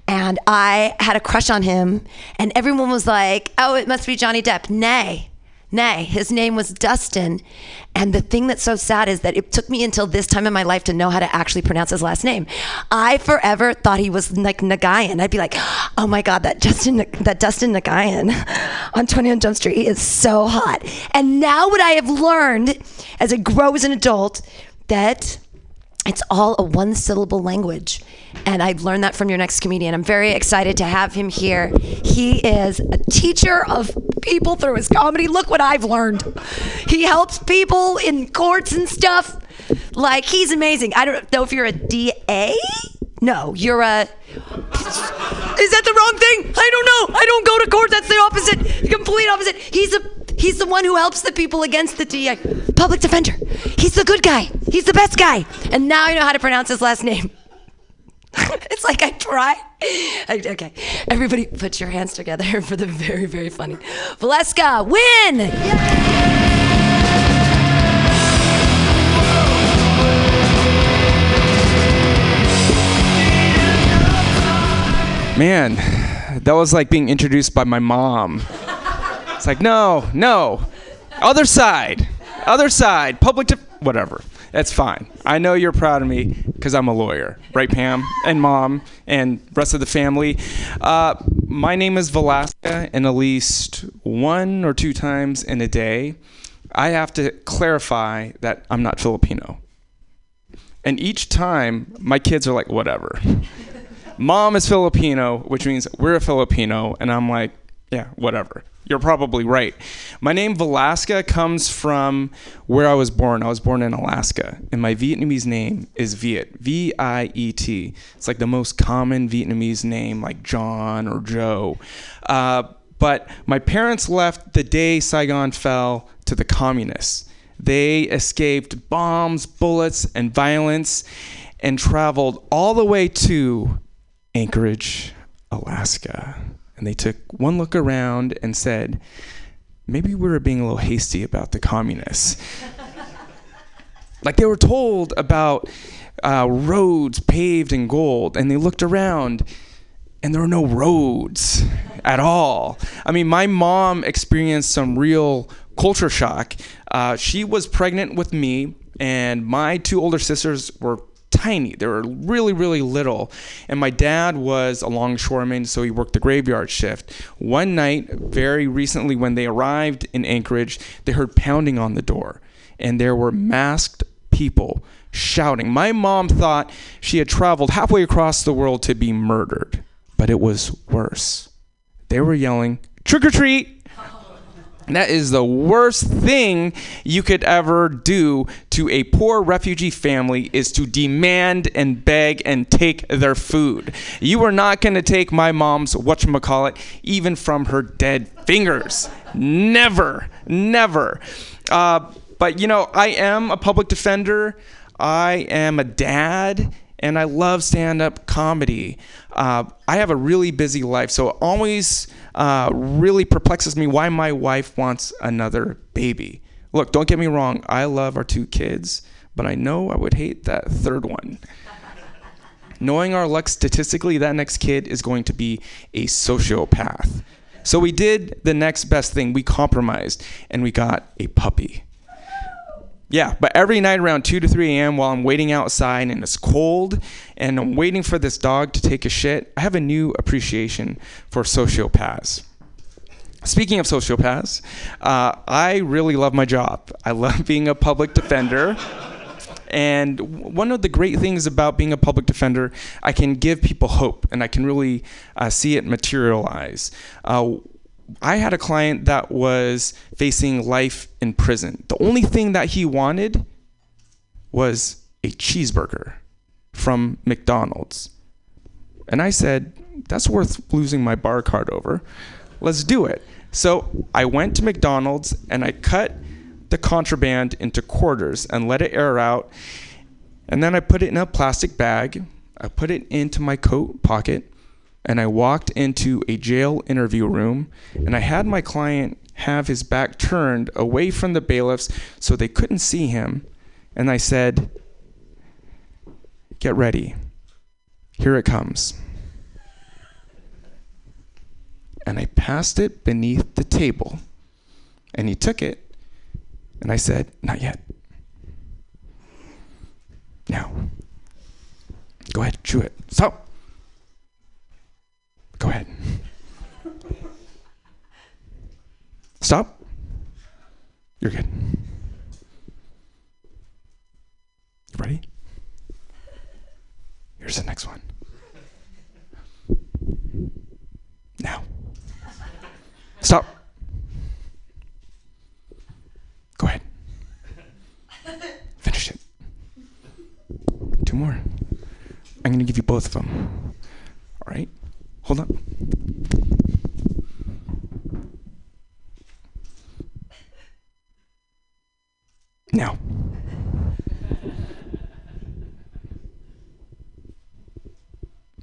And I had a crush on him, and everyone was like, oh, it must be Johnny Depp. Nay, Nay, his name was Dustin. And the thing that's so sad is that it took me until this time in my life to know how to actually pronounce his last name. I forever thought he was like Nagayan. I'd be like, oh my God, that Justin, that Dustin Nagayan *laughs* on 21 Jump Street is so hot. And now what I have learned as I grow as an adult that it's all a one syllable language. And I've learned that from your next comedian. I'm very excited to have him here. He is a teacher of people through his comedy. Look what I've learned. He helps people in courts and stuff. Like, he's amazing. I don't know if you're a DA. No, you're a. Is that the wrong thing? I don't know. I don't go to court. That's the opposite, the complete opposite. He's a He's the one who helps the people against the DA. Public defender. He's the good guy. He's the best guy. And now I know how to pronounce his last name. *laughs* it's like I try. I, okay. Everybody put your hands together *laughs* for the very, very funny. Valeska, Nguyen! Man, that was like being introduced by my mom. It's like, no, no. Other side. Other side. Public whatever. That's fine. I know you're proud of me because I'm a lawyer, right, Pam and Mom and rest of the family. Uh, my name is Velasca, and at least one or two times in a day, I have to clarify that I'm not Filipino. And each time, my kids are like, whatever. Mom is Filipino, which means we're a Filipino, and I'm like, yeah, whatever. You're probably right. My name Velasca comes from where I was born. I was born in Alaska, and my Vietnamese name is Viet, V I E T. It's like the most common Vietnamese name, like John or Joe. Uh, but my parents left the day Saigon fell to the communists. They escaped bombs, bullets, and violence and traveled all the way to Anchorage, Alaska. And they took one look around and said, maybe we were being a little hasty about the communists. like they were told about uh, roads paved in gold, and they looked around and there were no roads at all. I mean, my mom experienced some real culture shock. Uh, she was pregnant with me, and my two older sisters were tiny. They were really, really little. And my dad was a longshoreman, so he worked the graveyard shift. One night, very recently, when they arrived in Anchorage, they heard pounding on the door, and there were masked people shouting. My mom thought she had traveled halfway across the world to be murdered, but it was worse. They were yelling, Trick or treat! That is the worst thing you could ever do to a poor refugee family is to demand and beg and take their food. You are not going to take my mom's whatchamacallit even from her dead fingers. Never, never. Uh, but you know, I am a public defender. I am a dad and I love stand up comedy. Uh, I have a really busy life, so always uh, really perplexes me why my wife wants another baby. Look, don't get me wrong, I love our two kids, but I know I would hate that third one. *laughs* Knowing our luck statistically, that next kid is going to be a sociopath. So we did the next best thing. We compromised and we got a puppy. Yeah, but every night around 2 to 3 a.m. while I'm waiting outside and it's cold and I'm waiting for this dog to take a shit, I have a new appreciation for sociopaths. Speaking of sociopaths, uh, I really love my job. I love *laughs* being a public defender. And one of the great things about being a public defender, I can give people hope and I can really uh, see it materialize. Uh, I had a client that was facing life in prison. The only thing that he wanted was a cheeseburger from McDonald's. And I said, that's worth losing my bar card over. Let's do it. So I went to McDonald's and I cut the contraband into quarters and let it air out. And then I put it in a plastic bag I put it into my coat pocket, and I walked into a jail interview room, and I had my client have his back turned away from the bailiffs so they couldn't see him. And I said, Get ready. Here it comes. And I passed it beneath the table. And he took it. And I said, Not yet. Now. Go ahead, chew it. Stop. You're good. You Ready? Here's the next one. Now. Stop. Go ahead. Finish it. Two more. I'm going to give you both of them. All right? Hold on. Now.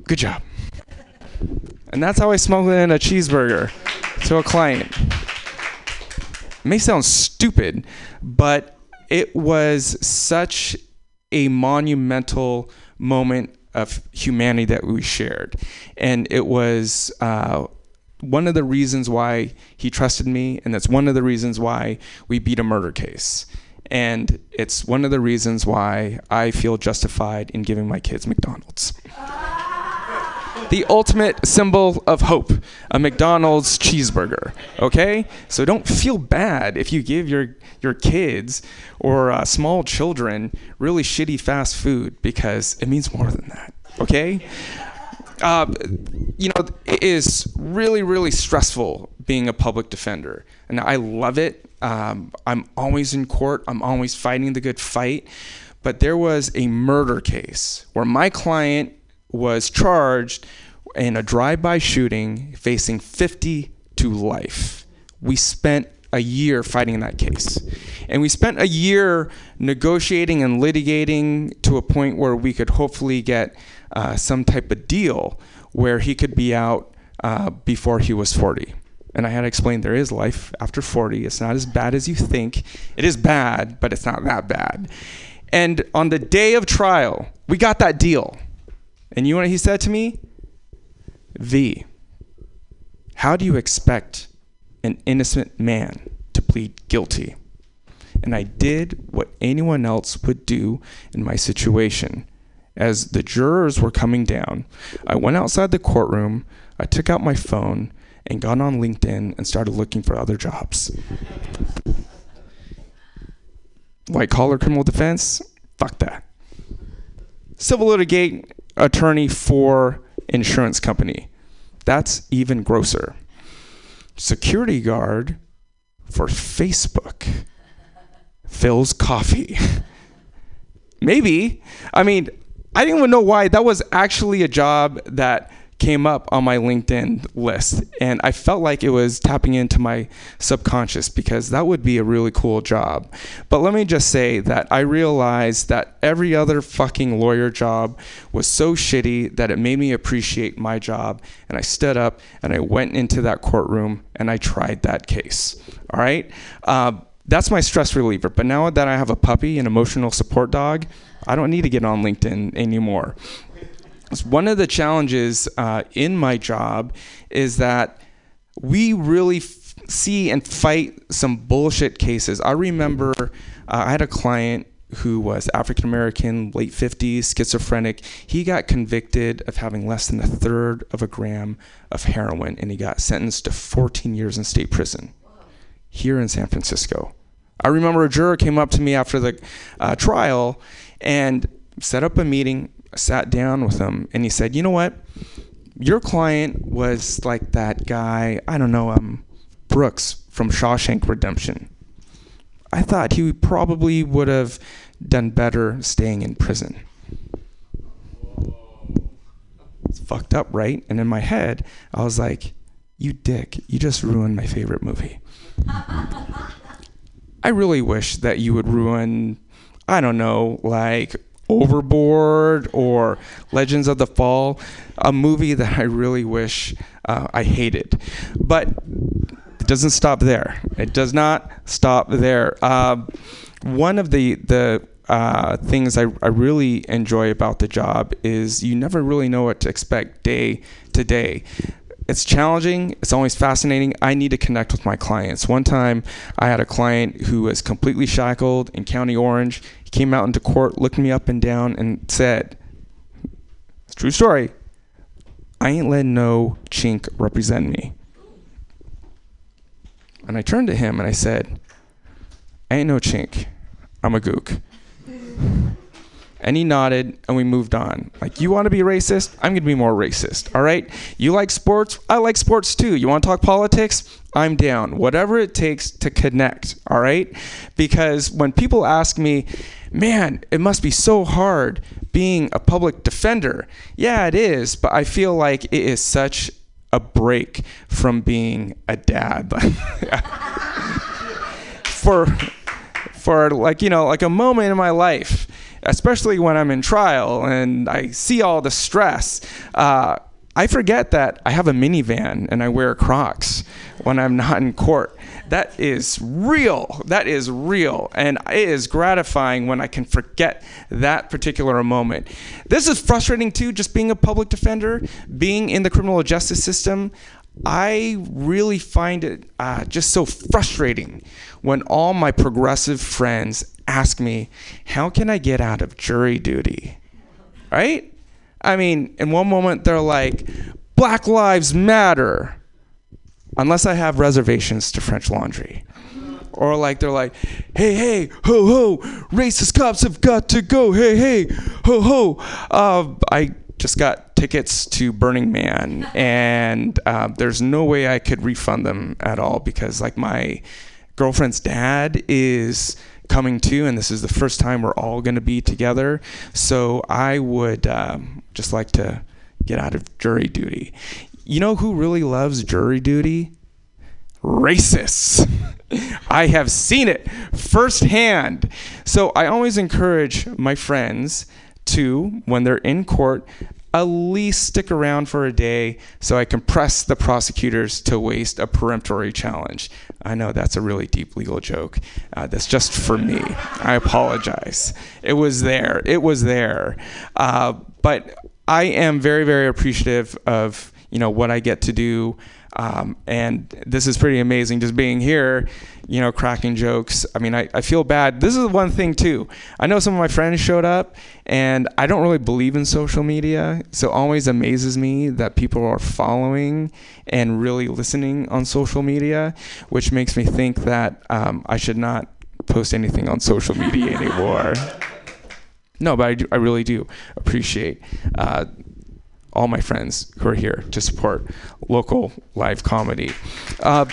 Good job. And that's how I smuggled in a cheeseburger to a client. It may sound stupid, but it was such a monumental moment of humanity that we shared. And it was uh, one of the reasons why he trusted me, and that's one of the reasons why we beat a murder case. And it's one of the reasons why I feel justified in giving my kids McDonald's. *laughs* the ultimate symbol of hope, a McDonald's cheeseburger. Okay? So don't feel bad if you give your, your kids or uh, small children really shitty fast food because it means more than that. Okay? Uh, you know, it is really, really stressful being a public defender. And I love it. Um, I'm always in court, I'm always fighting the good fight. But there was a murder case where my client was charged in a drive-by shooting facing 50 to life. We spent a year fighting that case. And we spent a year negotiating and litigating to a point where we could hopefully get uh, some type of deal where he could be out uh, before he was 40. And I had to explain there is life after 40. It's not as bad as you think. It is bad, but it's not that bad. And on the day of trial, we got that deal. And you know what he said to me? V, how do you expect an innocent man to plead guilty? And I did what anyone else would do in my situation. As the jurors were coming down, I went outside the courtroom, I took out my phone, and got on LinkedIn and started looking for other jobs. White collar criminal defense? Fuck that. Civil litigate attorney for insurance company. That's even grosser. Security guard for Facebook. Philz Coffee. *laughs* Maybe. I mean, I didn't even know why. That was actually a job that came up on my LinkedIn list. And I felt like it was tapping into my subconscious because that would be a really cool job. But let me just say that I realized that every other fucking lawyer job was so shitty that it made me appreciate my job. And I stood up and I went into that courtroom and I tried that case. All right? Uh, that's my stress reliever. But now that I have a puppy, an emotional support dog, I don't need to get on LinkedIn anymore one of the challenges uh, in my job is that we really f- see and fight some bullshit cases. I remember uh, I had a client who was African American, late 50s, schizophrenic. He got convicted of having less than a third of a gram of heroin, and he got sentenced to 14 years in state prison here in San Francisco. I remember a juror came up to me after the uh, trial and set up a meeting sat down with him and he said, "You know what? Your client was like that guy, I don't know, um Brooks from Shawshank Redemption. I thought he probably would have done better staying in prison." It's fucked up, right? And in my head, I was like, "You dick, you just ruined my favorite movie." *laughs* I really wish that you would ruin I don't know, like Overboard or Legends of the Fall, a movie that I really wish uh, I hated. But it doesn't stop there. It does not stop there. Uh, one of the the uh, things I, I really enjoy about the job is you never really know what to expect day to day it's challenging. It's always fascinating. I need to connect with my clients. One time, I had a client who was completely shackled in County Orange. He came out into court, looked me up and down, and said, "It's true story. I ain't letting no chink represent me." And I turned to him and I said, I ain't no chink. I'm a gook. And he nodded and we moved on. Like, you want to be racist? I'm going to be more racist. All right? You like sports? I like sports too. You want to talk politics? I'm down. Whatever it takes to connect. All right? Because when people ask me, man, it must be so hard being a public defender. Yeah, it is. But I feel like it is such a break from being a dad. *laughs* for for like you know like a moment in my life especially when i'm in trial and i see all the stress uh, i forget that i have a minivan and i wear crocs when i'm not in court. That is real. That is real. And it is gratifying when i can forget that particular moment. This is frustrating too just being a public defender being in the criminal justice system. I really find it uh, just so frustrating when all my progressive friends ask me, How can I get out of jury duty? Right? I mean, in one moment they're like, Black Lives Matter, unless I have reservations to French Laundry. Or like they're like, hey, hey, ho, ho, racist cops have got to go. Hey, hey, ho, ho. Uh, I just got tickets to Burning Man, and uh, there's no way I could refund them at all because like my girlfriend's dad is coming to, and this is the first time we're all going to be together. So I would um, just like to get out of jury duty. You know who really loves jury duty? Racists. *laughs* I have seen it firsthand. So I always encourage my friends to, when they're in court, at least stick around for a day so I can press the prosecutors to waste a peremptory challenge. I know that's a really deep legal joke. Uh, that's just for me. I apologize. It was there. It was there. Uh, but I am very, very appreciative of you know what I get to do. Um, and this is pretty amazing just being here, you know, cracking jokes. I mean, I, I feel bad. This is one thing, too. I know some of my friends showed up, and I don't really believe in social media. So it always amazes me that people are following and really listening on social media, which makes me think that um, I should not post anything on social media *laughs* anymore. No, but I, do, I really do appreciate uh, all my friends who are here to support local live comedy. Uh,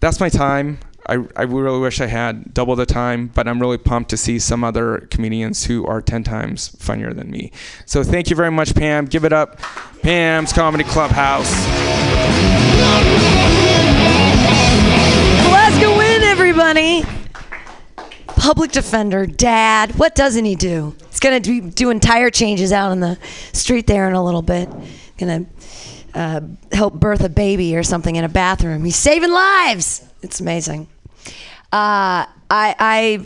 that's my time. I, I really wish I had double the time, but I'm really pumped to see some other comedians who are 10 times funnier than me. So thank you very much, Pam. Give it up. Pam's Comedy Clubhouse. Alaska Nguyen, everybody. Public defender, dad. What doesn't he do? He's gonna be doing tire changes out on the street there in a little bit. Gonna uh, help birth a baby or something in a bathroom. He's saving lives. It's amazing. Uh, I,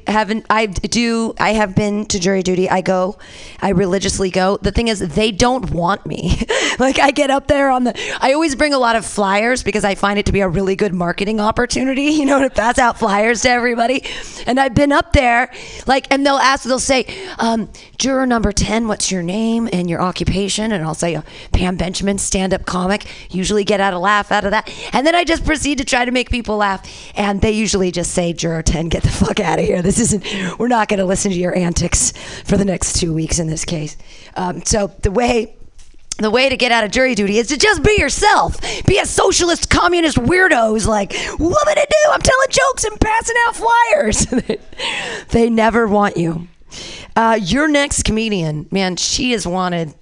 I haven't I do I have been to jury duty. I go, I religiously go. The thing is they don't want me. *laughs* like I get up there on the I always bring a lot of flyers because I find it to be a really good marketing opportunity, *laughs* you know, to pass out flyers to everybody. And I've been up there like and they'll ask they'll say, um, juror number 10, what's your name and your occupation? And I'll say Pam Benjamin, stand-up comic. Usually get out a laugh out of that. And then I just proceed to try to make people laugh and they usually just say juror 10, get the fuck out of here. This isn't, we're not going to listen to your antics for the next two weeks in this case. Um, so the way, the way to get out of jury duty is to just be yourself. Be a socialist, communist weirdo who's like, what am I to do? I'm telling jokes and passing out flyers. *laughs* they never want you. Uh, your next comedian, man, she is wanted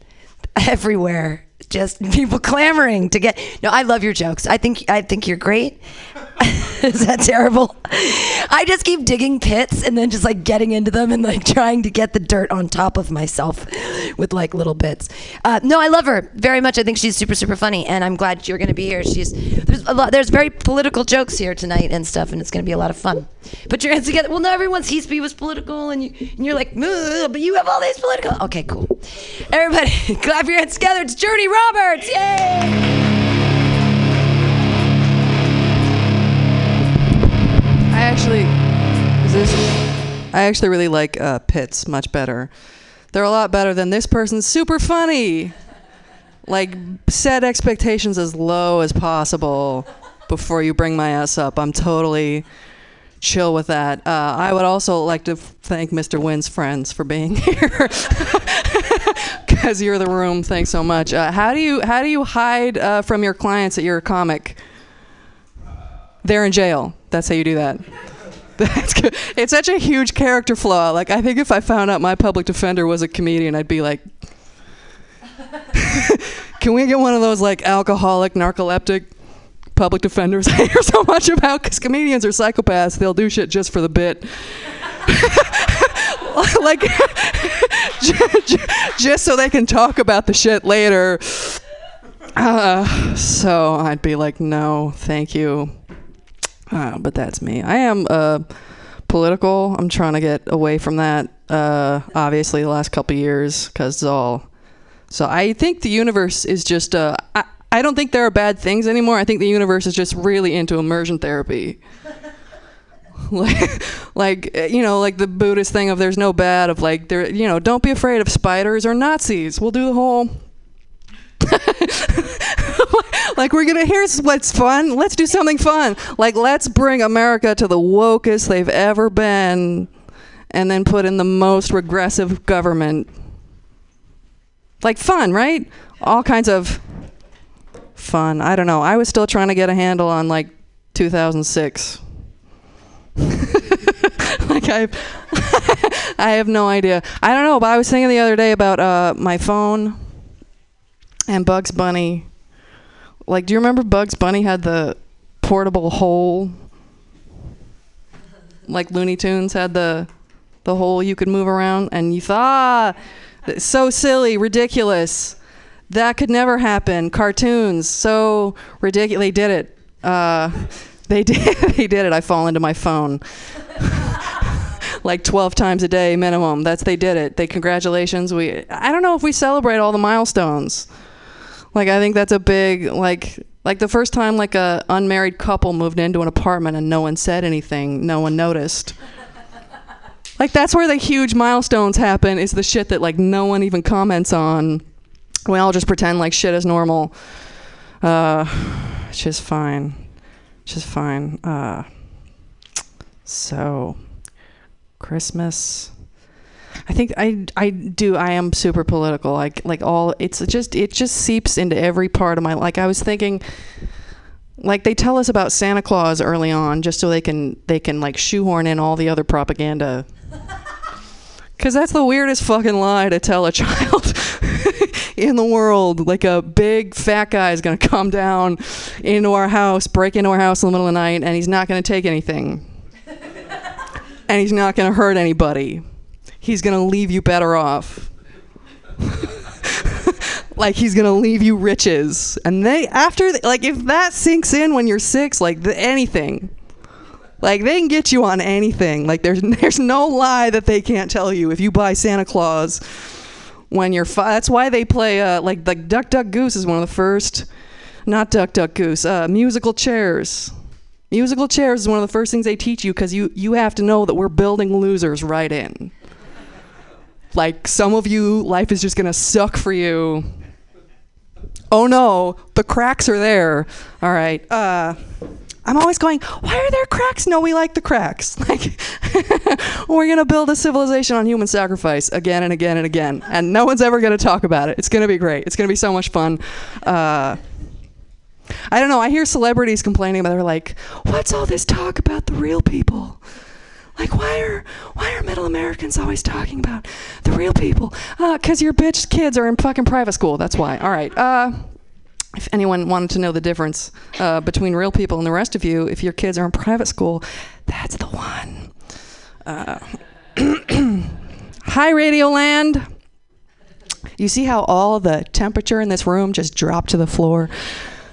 everywhere. Just *laughs* people clamoring to get. No, I love your jokes. I think I think you're great. *laughs* Is that terrible? I just keep digging pits and then just like getting into them and like trying to get the dirt on top of myself with like little bits. Uh, no, I love her very much. I think she's super super funny, and I'm glad you're going to be here. She's there's a lot. There's very political jokes here tonight and stuff, and it's going to be a lot of fun. Put your hands together. Well, no, everyone's he was political, and you and you're like, but you have all these political. Okay, cool. Everybody, *laughs* clap your hands together. It's Journey Roberts. Yay! I actually, is this? I actually really like uh, pits much better. They're a lot better than this person's super funny. Like set expectations as low as possible before you bring my ass up. I'm totally chill with that. Uh, I would also like to thank Mr. Nguyen's friends for being *laughs* here. *laughs* Because you're the room. Thanks so much. Uh, how do you how do you hide uh, from your clients that you're a comic? They're in jail. That's how you do that. *laughs* That's good. It's such a huge character flaw. Like I think if I found out my public defender was a comedian, I'd be like, "Can we get one of those like alcoholic, narcoleptic public defenders I *laughs* hear so much about? Because comedians are psychopaths. They'll do shit just for the bit." *laughs* like *laughs* just so they can talk about the shit later. Uh, so I'd be like, no, thank you. Uh, but that's me. I am uh, political. I'm trying to get away from that. Uh, obviously, the last couple years, because it's all. So I think the universe is just. Uh, I, I don't think there are bad things anymore. I think the universe is just really into immersion therapy. *laughs* like, like you know, like the Buddhist thing of there's no bad of like there, you know, don't be afraid of spiders or Nazis. We'll do the whole *laughs* like we're gonna here's what's fun let's do something fun like let's bring america to the wokest they've ever been and then put in the most regressive government like fun right all kinds of fun i don't know i was still trying to get a handle on like 2006 *laughs* like i *laughs* i have no idea i don't know but i was thinking the other day about uh, my phone and Bugs Bunny. Like, do you remember Bugs Bunny had the portable hole? Like Looney Tunes had the the hole you could move around, and you thought, so silly, ridiculous. That could never happen. Cartoons, so ridiculous. They did it. Uh, *laughs* they did. *laughs* they did it. I fall into my phone. *laughs* like 12 times a day minimum. That's they did it. They congratulations. We I don't know if we celebrate all the milestones. Like I think that's a big like like the first time like a unmarried couple moved into an apartment and no one said anything, no one noticed. like that's where the huge milestones happen is the shit that like no one even comments on. We all just pretend like shit is normal. Uh it's just fine. Just fine. Uh so Christmas I think I I do I am super political like like all it's just it just seeps into every part of my like I was thinking like they tell us about Santa Claus early on just so they can they can like shoehorn in all the other propaganda *laughs* cuz that's the weirdest fucking lie to tell a child *laughs* *laughs* in the world like a big fat guy is going *laughs* to come down into our house break into our house in the middle of the night and he's not going to take anything *laughs* and he's not going to hurt anybody he's going to leave you better off. like he's going to leave you riches. And they after like if that sinks in when you're 6 like the, anything like they can get you on anything. Like there's there's no lie that they can't tell you if you buy Santa Claus when you're five. That's why they play uh, like the Duck Duck Goose is one of the first, not Duck Duck Goose, uh, musical chairs. Musical chairs is one of the first things they teach you because you you have to know that we're building losers right in. Like some of you, life is just gonna suck for you. Oh no, the cracks are there. All right. Uh, I'm always going, why are there cracks? No, we like the cracks. *laughs* Like, we're going to build a civilization on human sacrifice again and again and again. And no one's ever going to talk about it. It's going to be great. It's going to be so much fun. Uh, I don't know. I hear celebrities complaining about They're like, what's all this talk about the real people? Like, why are why are middle Americans always talking about the real people? Uh, cause your bitch kids are in fucking private school. That's why. All right. Uh, if anyone wanted to know the difference uh, between real people and the rest of you, if your kids are in private school, that's the one. Uh, *clears throat* hi, Radioland. You see how all the temperature in this room just dropped to the floor?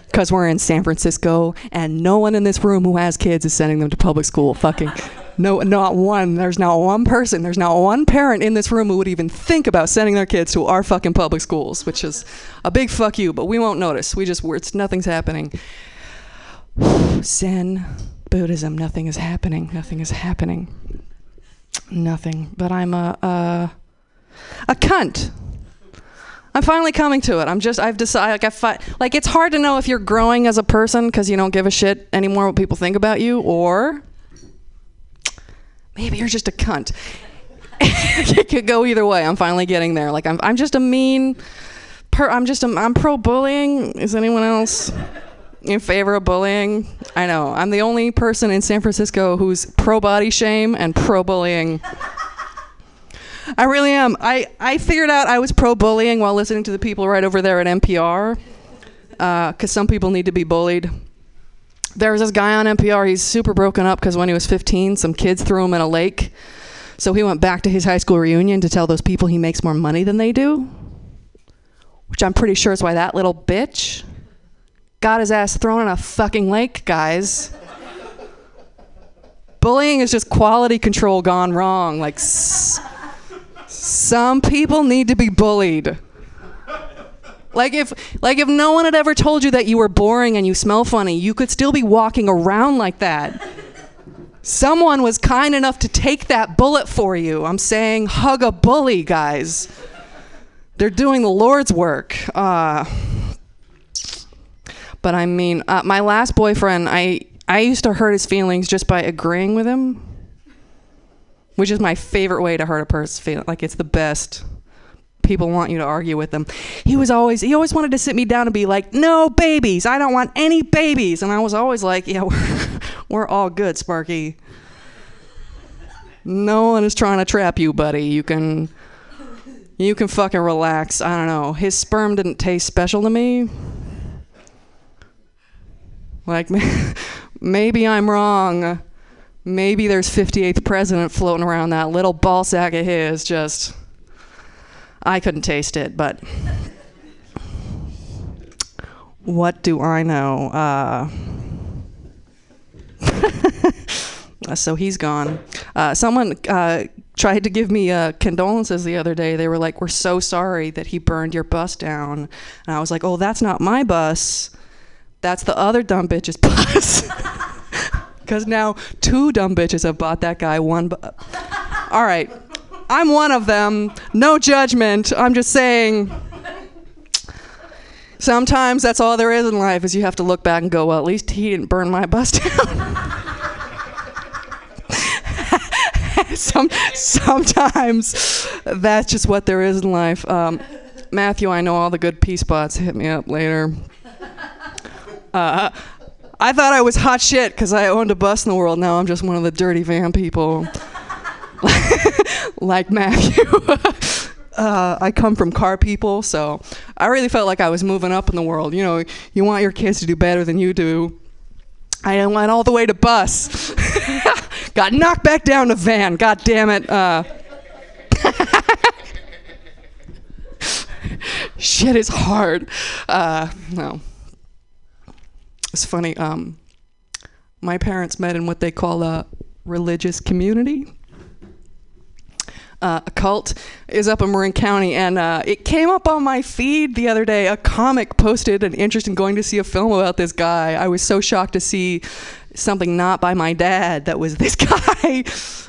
Because we're in San Francisco, and no one in this room who has kids is sending them to public school. Fucking no, not one. There's not one person. There's not one parent in this room who would even think about sending their kids to our fucking public schools, which is a big fuck you. But we won't notice. We just, it's nothing's happening. Zen, Buddhism, nothing is happening. Nothing is happening. Nothing. But I'm a a, a cunt. I'm finally coming to it. I'm just I've decided like I fi- like it's hard to know if you're growing as a person because you don't give a shit anymore what people think about you, or maybe you're just a cunt. *laughs* it could go either way. I'm finally getting there. Like I'm I'm just a mean. Per- I'm just a, I'm pro bullying. Is anyone else in favor of bullying? I know I'm the only person in San Francisco who's pro body shame and pro bullying. I really am. I, I figured out I was pro bullying while listening to the people right over there at NPR because uh, some people need to be bullied. There was this guy on NPR, he's super broken up because when he was 15, some kids threw him in a lake. So he went back to his high school reunion to tell those people he makes more money than they do. Which I'm pretty sure is why that little bitch got his ass thrown in a fucking lake, guys. Bullying is just quality control gone wrong. Like, s- some people need to be bullied. Like if like if no one had ever told you that you were boring and you smell funny, you could still be walking around like that. Someone was kind enough to take that bullet for you. I'm saying hug a bully, guys. They're doing the Lord's work. Uh, but I mean, uh, my last boyfriend, I I used to hurt his feelings just by agreeing with him which is my favorite way to hurt a person's feeling. Like it's the best. People want you to argue with them. He was always he always wanted to sit me down and be like, "No babies. I don't want any babies." And I was always like, "Yeah, we're, *laughs* we're all good, Sparky. No one is trying to trap you, buddy. You can you can fucking relax. I don't know. His sperm didn't taste special to me. Like *laughs* maybe I'm wrong." maybe there's 58th president floating around that little ball sack of his just i couldn't taste it but what do i know? Uh, *laughs* so he's gone. Uh, someone uh, tried to give me uh, condolences the other day. They were like we're so sorry that he burned your bus down. And i was like oh that's not my bus. That's the other dumb bitch's *laughs* bus. *laughs* Because now two dumb bitches have bought that guy one. Bu- All right, I'm one of them. No judgment. I'm just saying. Sometimes that's all there is in life is you have to look back and go, well, at least he didn't burn my bus down. *laughs* Some, sometimes that's just what there is in life. Um, Matthew, I know all the good pee spots. Hit me up later. Uh, I thought I was hot shit because I owned a bus in the world. Now I'm just one of the dirty van people. *laughs* like Matthew. *laughs* uh, I come from car people, so I really felt like I was moving up in the world. You know, you want your kids to do better than you do. I went all the way to bus. *laughs* Got knocked back down to van. God damn it. Uh, shit is hard. Uh, no. It's funny. Um, my parents met in what they call a religious community. Uh, a cult is up in Marin County, and uh, it came up on my feed the other day. A comic posted an interest in going to see a film about this guy. I was so shocked to see something not by my dad that was *laughs* this guy,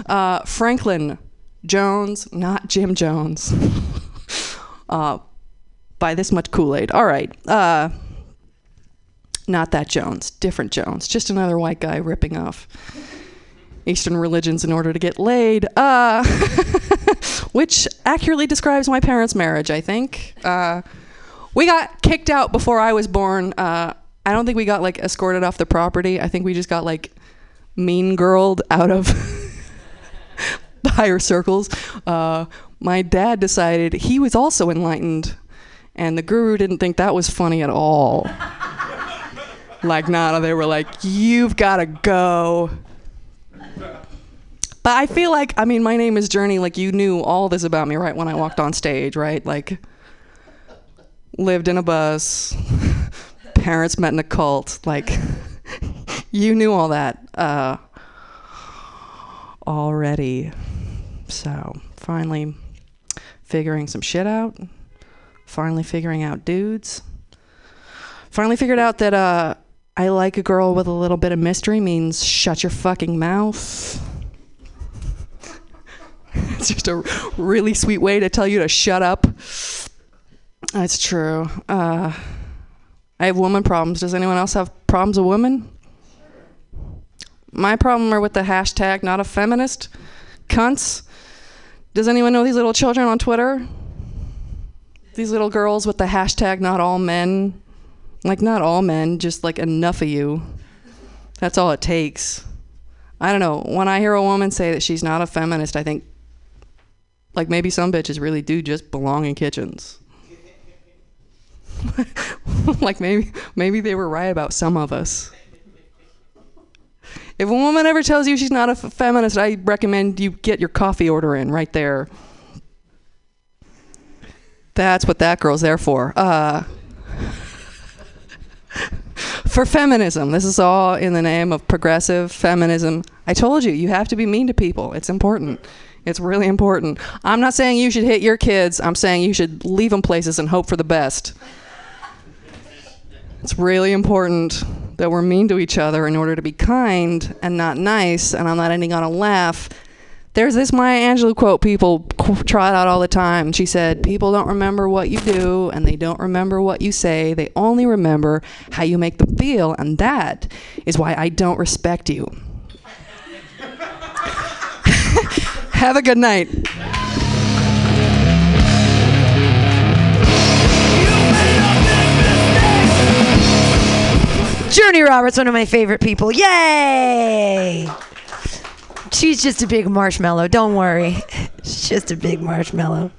uh, Franklin Jones, not Jim Jones. *laughs* uh, by this much Kool Aid. All right. Uh, not that Jones, different Jones, just another white guy ripping off Eastern religions in order to get laid, uh, *laughs* which accurately describes my parents' marriage, I think. Uh, we got kicked out before I was born. Uh, I don't think we got like escorted off the property. I think we just got like mean girled out of *laughs* the higher circles. Uh, my dad decided he was also enlightened And the guru didn't think that was funny at all. *laughs* like, nada. They were like, you've got to go. But I feel like, I mean, my name is Journey. Like, you knew all this about me right when I walked on stage, right? Like, lived in a bus, *laughs* parents met in a cult. Like, *laughs* you knew all that uh, already. So, finally figuring some shit out. Finally figuring out dudes. Finally figured out that uh, I like a girl with a little bit of mystery means shut your fucking mouth. *laughs* it's just a really sweet way to tell you to shut up. That's true. Uh, I have woman problems. Does anyone else have problems with women? My problem are with the hashtag not a feminist. Cunts. Does anyone know these little children on Twitter? These little girls with the hashtag not all men. Like, not all men, just like enough of you. That's all it takes. I don't know. When I hear a woman say that she's not a feminist, I think, like, maybe some bitches really do just belong in kitchens. *laughs* like maybe maybe they were right about some of us. If a woman ever tells you she's not a f- feminist, I recommend you get your coffee order in right there. That's what that girl's there for. Uh, *laughs* for feminism. This is all in the name of progressive feminism. I told you, you have to be mean to people. It's important. It's really important. I'm not saying you should hit your kids. I'm saying you should leave them places and hope for the best. It's really important that we're mean to each other in order to be kind and not nice. And I'm not ending on a laugh. There's this Maya Angelou quote people trot out all the time. She said, People don't remember what you do and they don't remember what you say. They only remember how you make them feel. And that is why I don't respect you. Have a good night. Journey Roberts, one of my favorite people. Yay! She's just a big marshmallow. Don't worry. She's just a big marshmallow.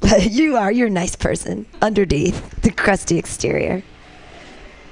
But you are. You're a nice person underneath the crusty exterior.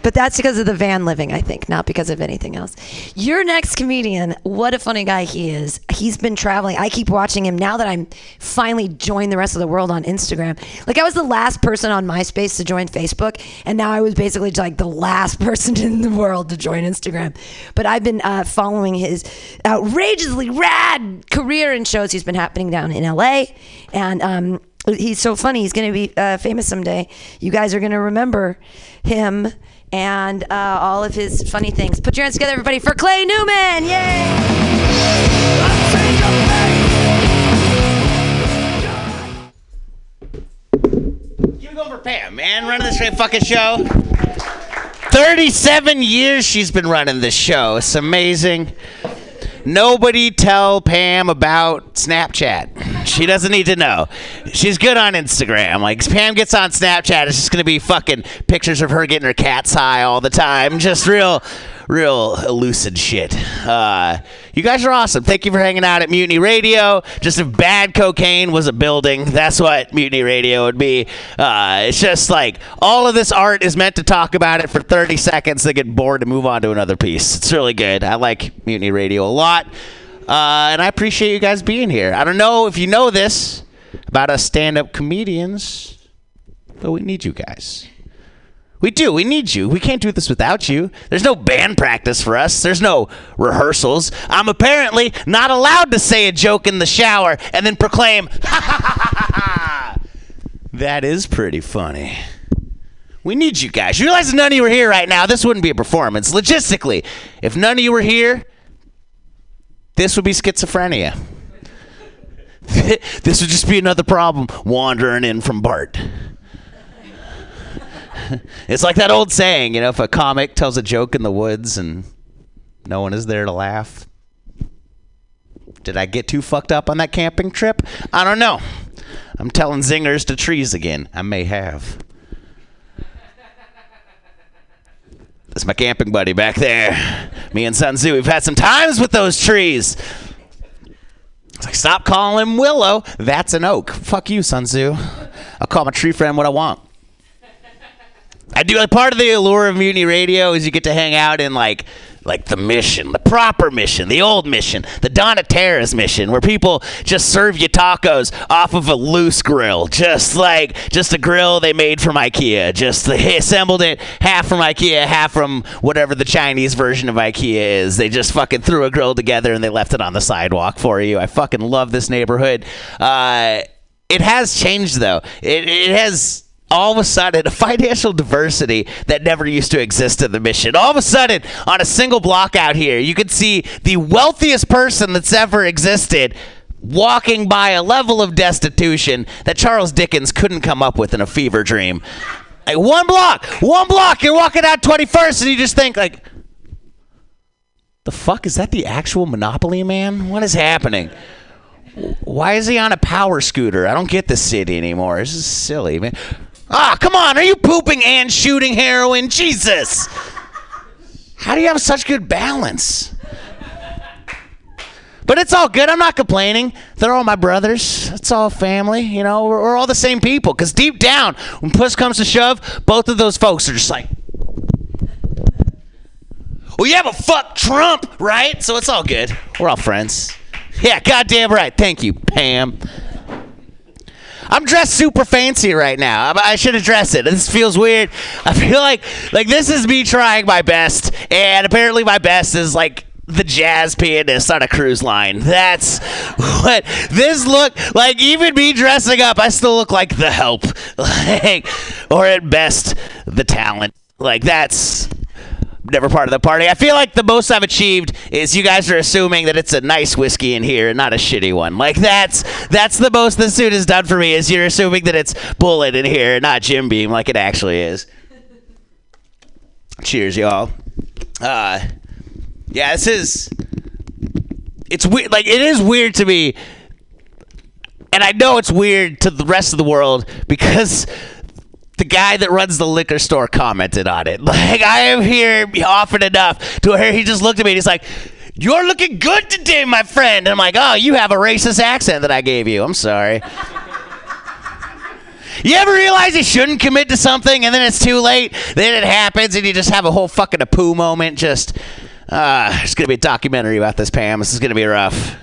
But that's because of the van living, I think, not because of anything else. Your next comedian, what a funny guy he is. He's been traveling. I keep watching him now that I'm finally joined the rest of the world on Instagram. Like I was the last person on MySpace to join Facebook, and now I was basically like the last *laughs* person in the world to join Instagram. But I've been uh, following his outrageously rad career and shows he's been happening down in LA, and um, he's so funny. He's going to be uh, famous someday. You guys are going to remember him and uh, all of his funny things. Put your hands together, everybody, for Clay Newman! Yay! You go for Pam, man. Running this great fucking show. 37 years she's been running this show. It's amazing. Nobody tell Pam about Snapchat. She doesn't need to know. She's good on Instagram. Like Pam gets on Snapchat, it's just gonna be fucking pictures of her getting her cats high all the time. Just real, real lucid shit. Uh, you guys are awesome. Thank you for hanging out at Mutiny Radio. Just if bad cocaine was a building, that's what Mutiny Radio would be. Uh, it's just like all of this art is meant to talk about it for 30 seconds. They get bored and move on to another piece. It's really good. I like Mutiny Radio a lot. Uh, and I appreciate you guys being here. I don't know if you know this about us stand up comedians, but we need you guys. We do. We need you. We can't do this without you. There's no band practice for us. There's no rehearsals. I'm apparently not allowed to say a joke in the shower and then proclaim, *laughs* ha ha ha ha ha. That is pretty funny. We need you guys. You realize if none of you were here right now, this wouldn't be a performance. Logistically, if none of you were here, this would be schizophrenia. *laughs* this would just be another problem wandering in from BART. *laughs* It's like that old saying, you know, if a comic tells a joke in the woods and no one is there to laugh. Did I get too fucked up on that camping trip? I don't know. I'm telling zingers to trees again. I may have. That's my camping buddy back there. Me and Sun Tzu, we've had some times with those trees. It's like, stop calling him Willow. That's an oak. Fuck you, Sun Tzu. I'll call my tree friend what I want. I do like part of the allure of Mutiny Radio is you get to hang out in like like the mission, the proper mission, the old mission, the Donna Terra's mission, where people just serve you tacos off of a loose grill, just like just a grill they made from IKEA. Just they *laughs* assembled it half from IKEA, half from whatever the Chinese version of IKEA is. They just fucking threw a grill together and they left it on the sidewalk for you. I fucking love this neighborhood. Uh, it has changed though. It it has all of a sudden a financial diversity that never used to exist in the mission. All of a sudden, on a single block out here, you could see the wealthiest person that's ever existed walking by a level of destitution that Charles Dickens couldn't come up with in a fever dream. Like one block, one block, you're walking out 21st and you just think like the fuck is that the actual Monopoly man? What is happening? Why is he on a power scooter? I don't get this city anymore. This is silly, man. Ah, come on. Are you pooping and shooting heroin? Jesus. How do you have such good balance? But it's all good. I'm not complaining. They're all my brothers. It's all family. You know, we're, we're all the same people. Because deep down, when push comes to shove, both of those folks are just like, well, you have a fuck Trump, right? So it's all good. We're all friends. Yeah, goddamn right. Thank you, Pam. I'm dressed super fancy right now. I, I should address it. This feels weird. I feel like like this is me trying my best, and apparently my best is like the jazz pianist on a cruise line. That's what this look like. Even me dressing up, I still look like the help, *laughs* like, or at best the talent. Like that's never part of the party. I feel like the most I've achieved is you guys are assuming that it's a nice whiskey in here and not a shitty one. Like that's that's the most the suit has done for me is you're assuming that it's Bulleit in here and not Jim Beam like it actually is. Cheers, y'all. Uh, yeah, this is. It's weird. Like it is weird to me, and I know it's weird to the rest of the world because the guy that runs the liquor store commented on it. *laughs* Like I am here often enough to where he just looked at me and he's like, "You're looking good today, my friend." And I'm like, "Oh, you have a racist accent that I gave you. I'm sorry." *laughs* You ever realize you shouldn't commit to something and then it's too late? Then it happens and you just have a whole fucking Apu moment. Just, uh, it's gonna be a documentary about this, Pam. This is gonna be rough.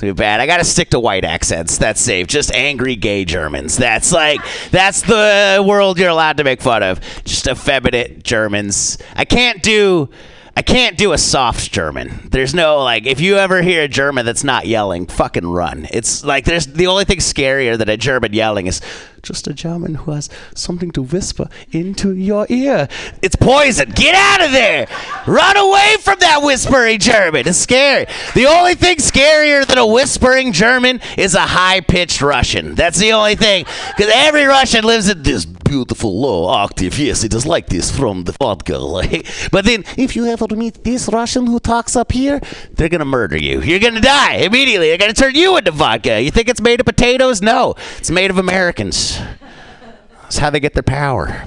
It's bad. I gotta stick to white accents. That's safe. Just angry gay Germans. That's like that's the world you're allowed to make fun of. Just effeminate Germans. I can't do. I can't do a soft German. There's no like if you ever hear a German that's not yelling, fucking run. It's like there's the only thing scarier than a German yelling is just a German who has something to whisper into your ear. It's poison. Get out of there. Run away from that whispering German. It's scary. The only thing scarier than a whispering German is a high-pitched Russian. That's the only thing cuz every Russian lives in this beautiful low octave. Yes, it is like this from the vodka. *laughs* But then if you ever meet this Russian who talks up here, they're gonna murder you. You're gonna die immediately. They're gonna turn you into vodka. You think it's made of potatoes? No, it's made of Americans. That's how they get their power.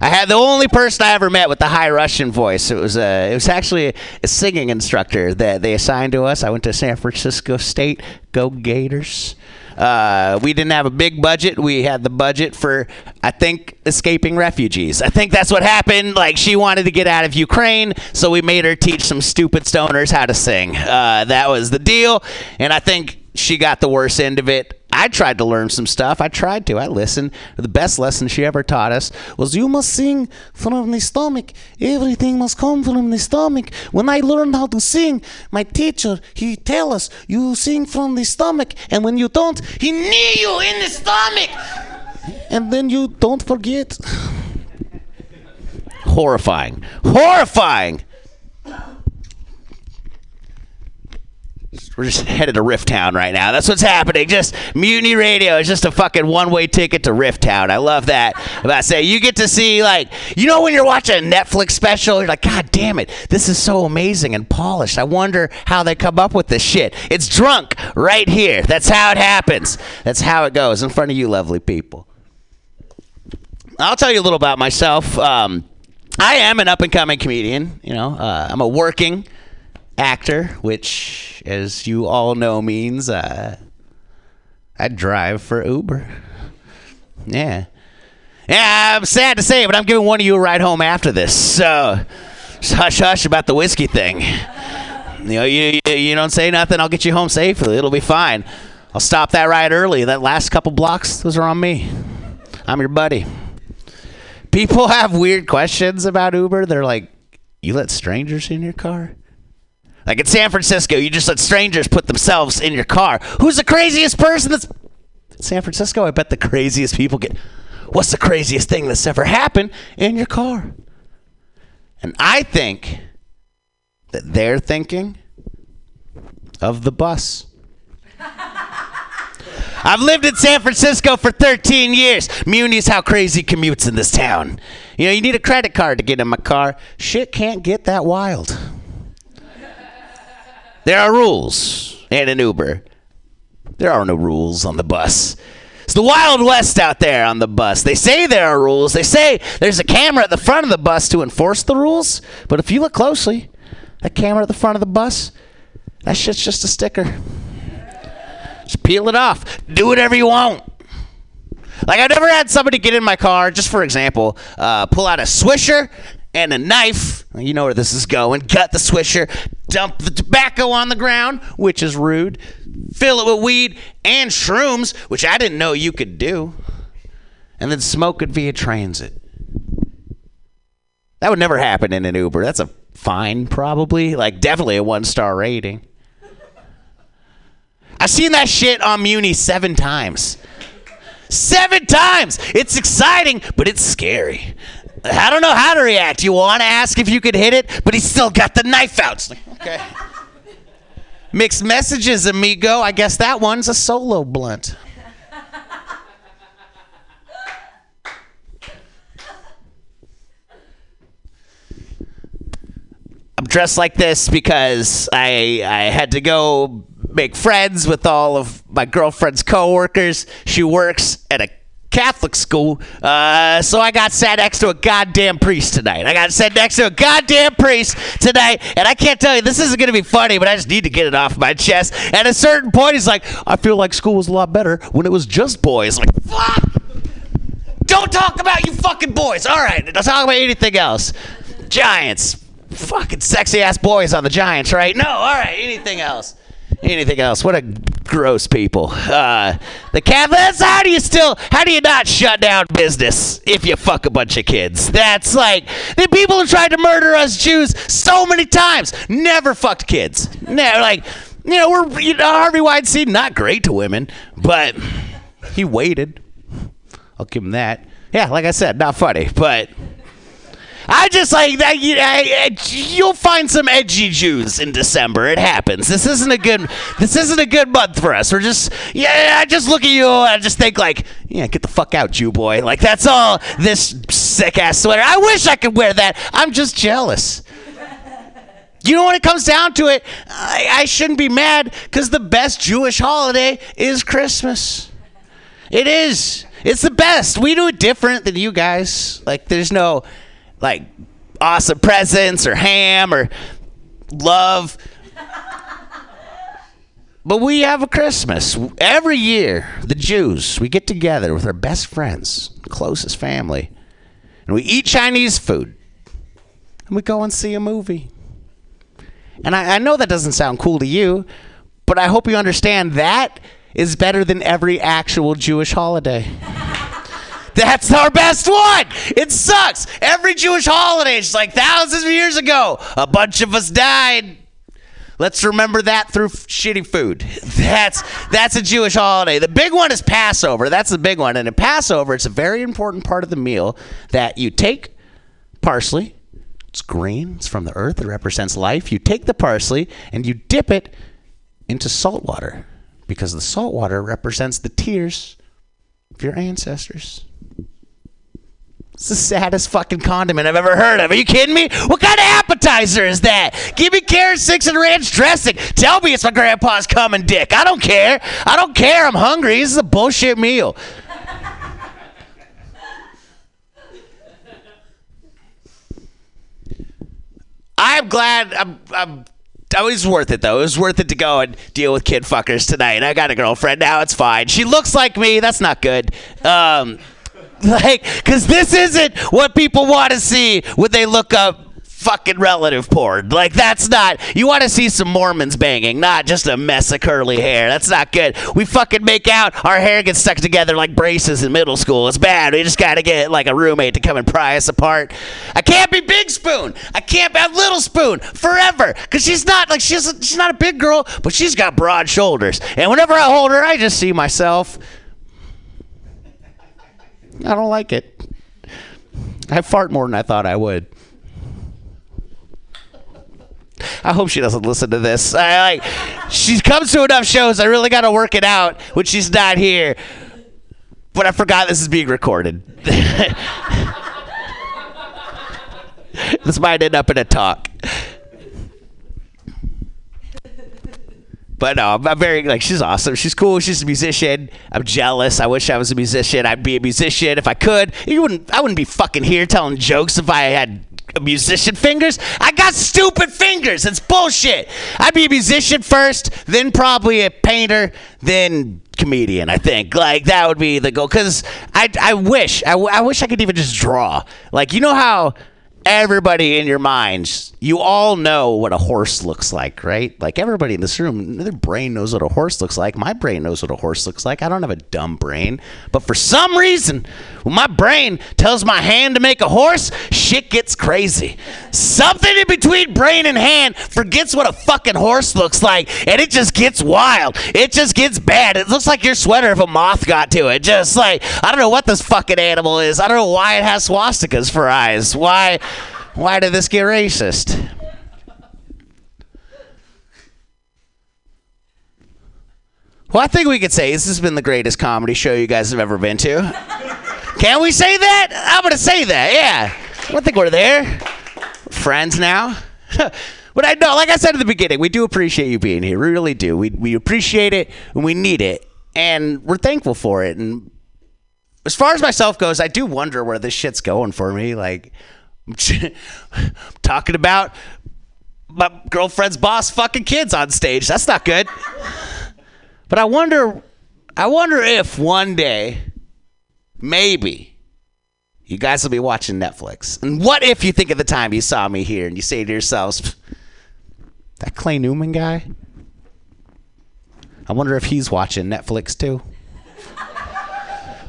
I had the only person I ever met with the high Russian voice. It was a, it was actually a singing instructor that they assigned to us. I went to San Francisco State. Go Gators. Uh, we didn't have a big budget. We had the budget for, I think, escaping refugees. I think that's what happened. Like she wanted to get out of Ukraine, so we made her teach some stupid stoners how to sing. Uh, that was the deal, and I think she got the worst end of it. I tried to learn some stuff. I tried to. I listened. The best lesson she ever taught us was you must sing from the stomach. Everything must come from the stomach. When I learned how to sing, my teacher, he tell us, you sing from the stomach. And when you don't, he knee you in the stomach. And then you don't forget. *sighs* Horrifying. Horrifying. We're just *laughs* headed to Rift Town right now. That's what's happening. Just Mutiny Radio is just a fucking one-way ticket to Rift Town. I love that. About say you get to see like you know when you're watching a Netflix special, you're like, God damn it, this is so amazing and polished. I wonder how they come up with this shit. It's drunk right here. That's how it happens. That's how it goes in front of you, lovely people. I'll tell you a little about myself. Um, I am an up and coming comedian. You know, uh, I'm a working actor, which, as you all know, means uh, I drive for Uber. Yeah. Yeah, I'm sad to say, but I'm giving one of you a ride home after this. So, hush hush about the whiskey thing. You know, you, you, you don't say nothing, I'll get you home safely. It'll be fine. I'll stop that ride early. That last couple blocks, those are on me. I'm your buddy. People *laughs* have weird questions about Uber. They're like, you let strangers in your car? Like in San Francisco, you just let strangers put themselves in your car. Who's the craziest person that's San Francisco? I bet the craziest people get. What's the craziest thing that's ever happened in your car? And I think that they're thinking of the bus. *laughs* I've lived in San Francisco for 13 years. Muni's how crazy commutes in this town. You know, you need a credit card to get in my car. Shit can't get that wild. There are rules in an Uber. There are no rules on the bus. It's the Wild West out there on the bus. They say there are rules. They say there's a camera at the front of the bus to enforce the rules. But if you look closely, that camera at the front of the bus, that shit's just a sticker. Just peel it off. Do whatever you want. Like I've never had somebody get in my car, just for example, uh, pull out a swisher and a knife. You know where this is going. Cut the swisher, dump the tobacco on the ground, which is rude. Fill it with weed and shrooms, which I didn't know you could do, and then smoke it via transit. That would never happen in an Uber. That's a fine, probably. Like definitely a one star rating. I've seen that shit on Muni seven times. Seven times! It's exciting, but it's scary. I don't know how to react. You want to ask if you could hit it, but he's still got the knife out. Like, okay. Mixed messages, amigo. I guess that one's a solo blunt. I'm dressed like this because I I had to go make friends with all of my girlfriend's coworkers. She works at a Catholic school, uh, so I got sat next to a goddamn priest tonight. I got sat next to a goddamn priest tonight, and I can't tell you this isn't gonna be funny, but I just need to get it off my chest. At a certain point, he's like, "I feel like school was a lot better when it was just boys." Like, fuck. Don't talk about you fucking boys. All right, don't talk about anything else. Giants, fucking sexy ass boys on the Giants, right? No, all right, anything else. Anything else? What a gross people. Uh, the Catholics. How do you still? How do you not shut down business if you fuck a bunch of kids? That's like the people who tried to murder us Jews so many times never fucked kids. Never like you know we're you know, Harvey Weinstein not great to women, but he waited. I'll give him that. Yeah, like I said, not funny, but I just like that. You, I, you'll find some edgy Jews in December. It happens. This isn't a good. This isn't a good month for us. We're just. Yeah, I just look at you and I just think like, yeah, get the fuck out, Jew boy. Like that's all. This sick ass sweater. I wish I could wear that. I'm just jealous. You know, when it comes down to it, I, I shouldn't be mad because the best Jewish holiday is Christmas. It is. It's the best. We do it different than you guys. Like, there's no, like, awesome presents or ham or love. But we have a Christmas. Every year, the Jews, we get together with our best friends, closest family, and we eat Chinese food. And we go and see a movie. And I, I know that doesn't sound cool to you, but I hope you understand that is better than every actual Jewish holiday. *laughs* That's our best one. It sucks. Every Jewish holiday, it's like thousands of years ago, a bunch of us died. Let's remember that through f- shitty food. *laughs* That's that's a Jewish holiday. The big one is Passover. That's the big one. And in Passover, it's a very important part of the meal that you take parsley. It's green. It's from the earth. It represents life. You take the parsley and you dip it into salt water because the salt water represents the tears of your ancestors. It's the saddest fucking condiment I've ever heard of. Are you kidding me? What kind of appetizer is that? Give me carrot sticks and ranch dressing. Tell me it's my grandpa's coming dick. I don't care. I don't care. I'm hungry. This is a bullshit meal. I'm glad. I'm. I'm it was worth it though. It was worth it to go and deal with kid fuckers tonight. I got a girlfriend now. It's fine. She looks like me. That's not good. Um, Like, because this isn't what people want to see when they look up fucking relative porn. Like, that's not. You want to see some Mormons banging, not just a mess of curly hair. That's not good. We fucking make out, our hair gets stuck together like braces in middle school. It's bad. We just got to get like a roommate to come and pry us apart. I can't be Big Spoon. I can't have Little Spoon forever because she's not like she's she's not a big girl, but she's got broad shoulders. And whenever I hold her, I just see myself. I don't like it. I fart more than I thought I would. I hope she doesn't listen to this. I she comes to enough shows. I really got to work it out when she's not here. But I forgot this is being recorded. *laughs* this might end up in a talk. But no, I'm, I'm very like she's awesome. She's cool. She's a musician. I'm jealous. I wish I was a musician. I'd be a musician if I could. You wouldn't. I wouldn't be fucking here telling jokes if I had musician fingers. I got stupid fingers. It's bullshit. I'd be a musician first, then probably a painter, then comedian. I think like that would be the goal. Cause I I wish I, I wish I could even just draw. Like you know how everybody in your minds, you all know what a horse looks like, right? Like everybody in this room, their brain knows what a horse looks like. My brain knows what a horse looks like. I don't have a dumb brain. But for some reason, when my brain tells my hand to make a horse, shit gets crazy. Something in between brain and hand forgets what a fucking horse looks like, and it just gets wild. It just gets bad. It looks like your sweater if a moth got to it. Just like, I don't know what this fucking animal is. I don't know why it has swastikas for eyes. Why? Why did this get racist? Well, I think we could say this has been the greatest comedy show you guys have ever been to. Can we say that? I'm going to say that, yeah. I think we're there. Friends now. *laughs* but I know, like I said at the beginning, we do appreciate you being here. We really do. We, we appreciate it and we need it. And we're thankful for it. And as far as myself goes, I do wonder where this shit's going for me. Like, *laughs* talking about my girlfriend's boss fucking kids on stage. That's not good. But I wonder, I wonder if one day, maybe, you guys will be watching Netflix. And what if you think at the time you saw me here and you say to yourselves, that Clay Newman guy? I wonder if he's watching Netflix too.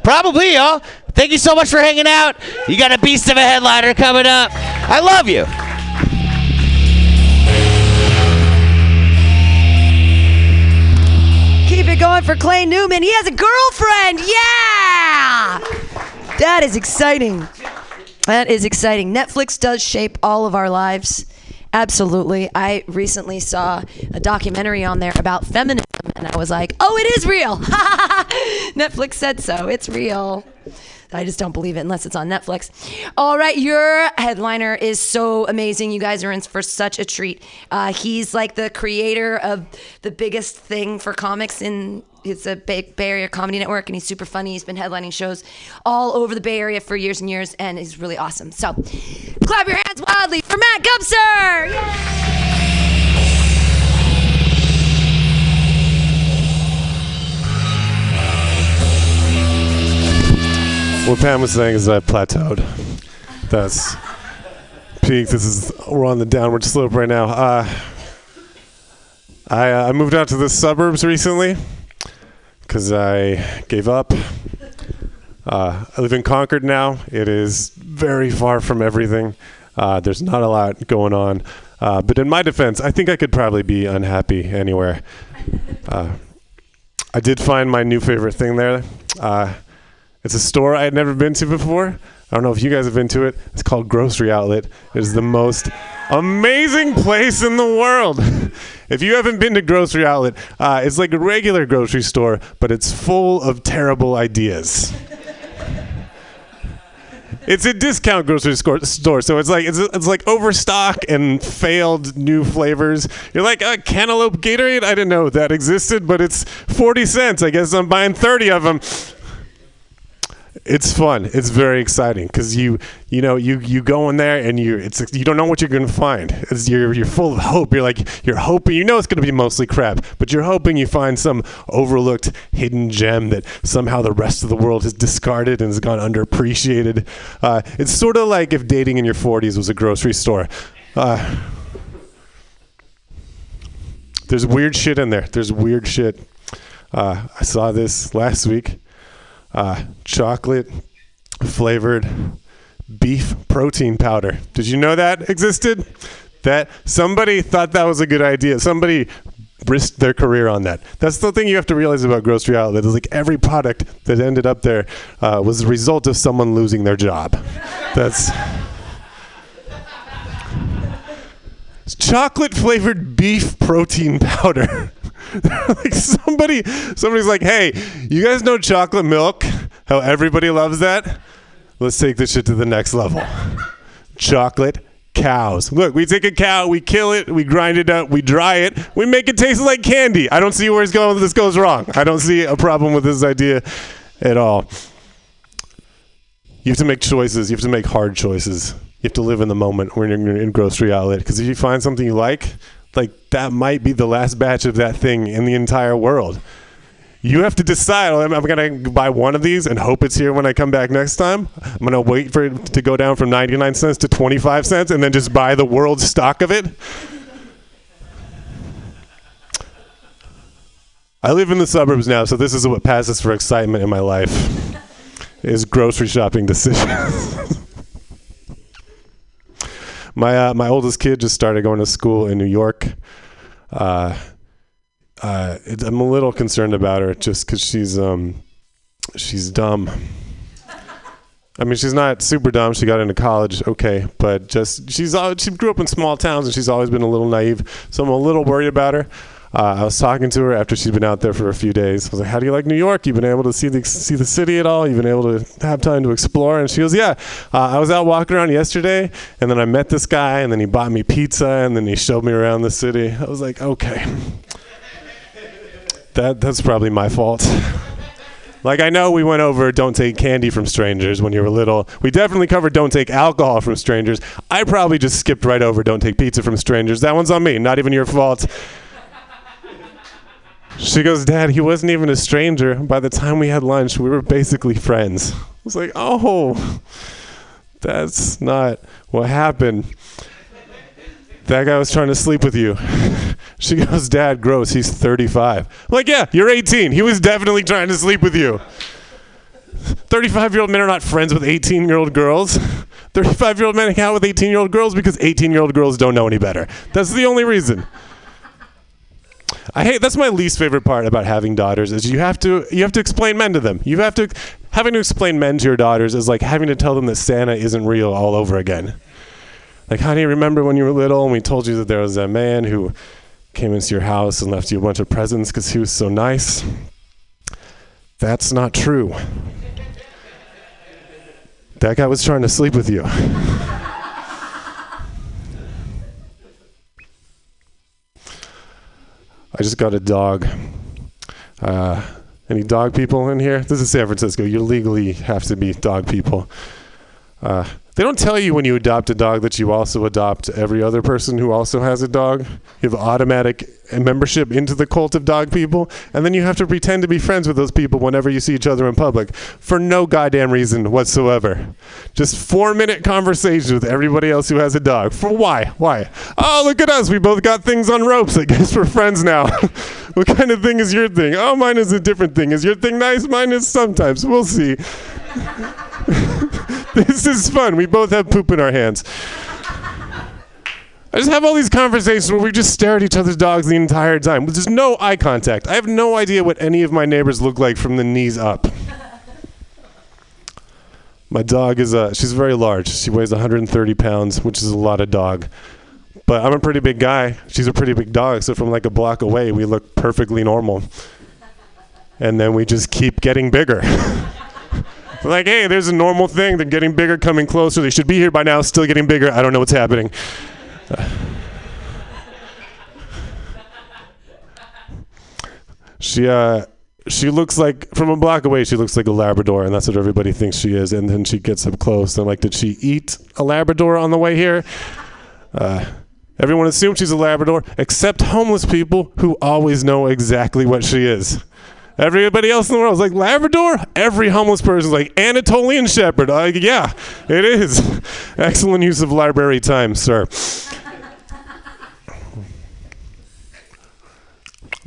Probably, y'all. Thank you so much for hanging out. You got a beast of a headliner coming up. I love you. Keep it going for Clay Newman. He has a girlfriend. Yeah. That is exciting. That is exciting. Netflix does shape all of our lives. Absolutely. I recently saw a documentary on there about feminism, and I was like, oh, it is real. *laughs* Netflix said so. It's real. I just don't believe it unless it's on Netflix. All right, your headliner is so amazing. You guys are in for such a treat. Uh, he's like the creator of the biggest thing for comics in. It's a Bay, Bay Area comedy network, and he's super funny. He's been headlining shows all over the Bay Area for years and years, and he's really awesome. So, clap your hands wildly for Matt Gubser! Yay! What Pam was saying is I plateaued. That's peak. This is we're on the downward slope right now. Uh, I uh, I moved out to the suburbs recently because I gave up. Uh, I live in Concord now. It is very far from everything. Uh, there's not a lot going on. Uh, but in my defense, I think I could probably be unhappy anywhere. Uh, I did find my new favorite thing there. Uh, it's a store I had never been to before. I don't know if you guys have been to it. It's called Grocery Outlet. It is the most amazing place in the world. *laughs* if you haven't been to Grocery Outlet, uh, it's like a regular grocery store, but it's full of terrible ideas. *laughs* It's a discount grocery store, so it's like it's, it's like overstock and failed new flavors. You're like a cantaloupe Gatorade. I didn't know that existed, but it's forty cents. I guess I'm buying thirty of them it's fun. It's very exciting because you you know you you go in there and you it's you don't know what you're going to find. It's, you're you're full of hope. You're like you're hoping you know it's going to be mostly crap, but you're hoping you find some overlooked hidden gem that somehow the rest of the world has discarded and has gone underappreciated. Uh, it's sort of like if dating in your 40s was a grocery store. Uh, there's weird shit in there. There's weird shit. Uh, I saw this last week. Uh, chocolate flavored beef protein powder. Did you know that existed? That somebody thought that was a good idea. Somebody risked their career on that. That's the thing you have to realize about Grocery Outlet is like every product that ended up there uh, was the result of someone losing their job. That's *laughs* chocolate flavored beef protein powder. *laughs* *laughs* like somebody somebody's like, "Hey, you guys know chocolate milk? How everybody loves that? Let's take this shit to the next level." chocolate cows. Look, we take a cow, we kill it, we grind it up, we dry it, we make it taste like candy. I don't see where it's going this goes wrong. I don't see a problem with this idea at all. You have to make choices. You have to make hard choices. You have to live in the moment when you're in grocery outlet. Because if you find something you like, like that might be the last batch of that thing in the entire world. You have to decide. I'm, to buy one of these and hope it's here when I come back next time. I'm to wait for it to go down from 99 cents to 25 cents and then just buy the world's stock of it. I live in the suburbs now, so this is what passes for excitement in my life is grocery shopping decisions. *laughs* my uh, my oldest kid just started going to school in New York. Uh, uh, it, I'm a little concerned about her just because she's um, she's dumb. I mean, she's not super dumb. She got into college, okay, but just she's she grew up in small towns and she's always been a little naive. So I'm a little worried about her. Uh, I was talking to her after she'd been out there for a few days. I was like, "How do you like New York? You've been able to see the see the city at all? You've been able to have time to explore?" And she goes, "Yeah, uh, I was out walking around yesterday, and then I met this guy, and then he bought me pizza, and then he showed me around the city." I was like, "Okay, *laughs* that that's probably my fault." *laughs* Like I know we went over don't take candy from strangers when you were little. We definitely covered don't take alcohol from strangers. I probably just skipped right over don't take pizza from strangers. That one's on me, not even your fault. She goes, Dad, he wasn't even a stranger. By the time we had lunch, we were basically friends. I was like, Oh, that's not what happened. That guy was trying to sleep with you. *laughs* She goes, Dad, gross. He's 35. I'm like, yeah, you're 18. He was definitely trying to sleep with you. 35 year old men are not friends with 18 year old girls. 35 year old men hang out with 18 year old girls because 18 year old girls don't know any better. That's the only reason. I hate that's my least favorite part about having daughters is you have to you have to explain men to them. You have to having to explain men to your daughters is like having to tell them that Santa isn't real all over again. Like, honey, remember when you were little and we told you that there was a man who came into your house and left you a bunch of presents because he was so nice? That's not true. That guy was trying to sleep with you. *laughs* I just got a dog. Uh, any dog people in here? This is San Francisco. You legally have to be dog people. Uh, they don't tell you when you adopt a dog that you also adopt every other person who also has a dog. You have automatic membership into the cult of dog people, and then you have to pretend to be friends with those people whenever you see each other in public for no goddamn reason whatsoever. Just four minute conversations with everybody else who has a dog. For why? Why? Oh, look at us. We both got things on ropes. I guess we're friends now. *laughs* what kind of thing is your thing? Oh, mine is a different thing. Is your thing nice? Mine is sometimes. We'll see. *laughs* *laughs* this is fun. We both have poop in our hands. I just have all these conversations where we just stare at each other's dogs the entire time. There's no eye contact. I have no idea what any of my neighbors look like from the knees up. My dog is uh, she's very large. She weighs 130 pounds, which is a lot of dog. But I'm a pretty big guy. She's a pretty big dog, so from like a block away, we look perfectly normal. And then we just keep getting bigger. *laughs* like, hey, there's a normal thing. They're getting bigger, coming closer. They should be here by now, still getting bigger. I don't know what's happening. she uh she looks like from a block away she looks like a labrador and that's what everybody thinks she is and then she gets up close and like did she eat a labrador on the way here uh, everyone assumes she's a labrador except homeless people who always know exactly what she is everybody else in the world is like labrador every homeless person is like anatolian shepherd like yeah it is *laughs* excellent use of library time sir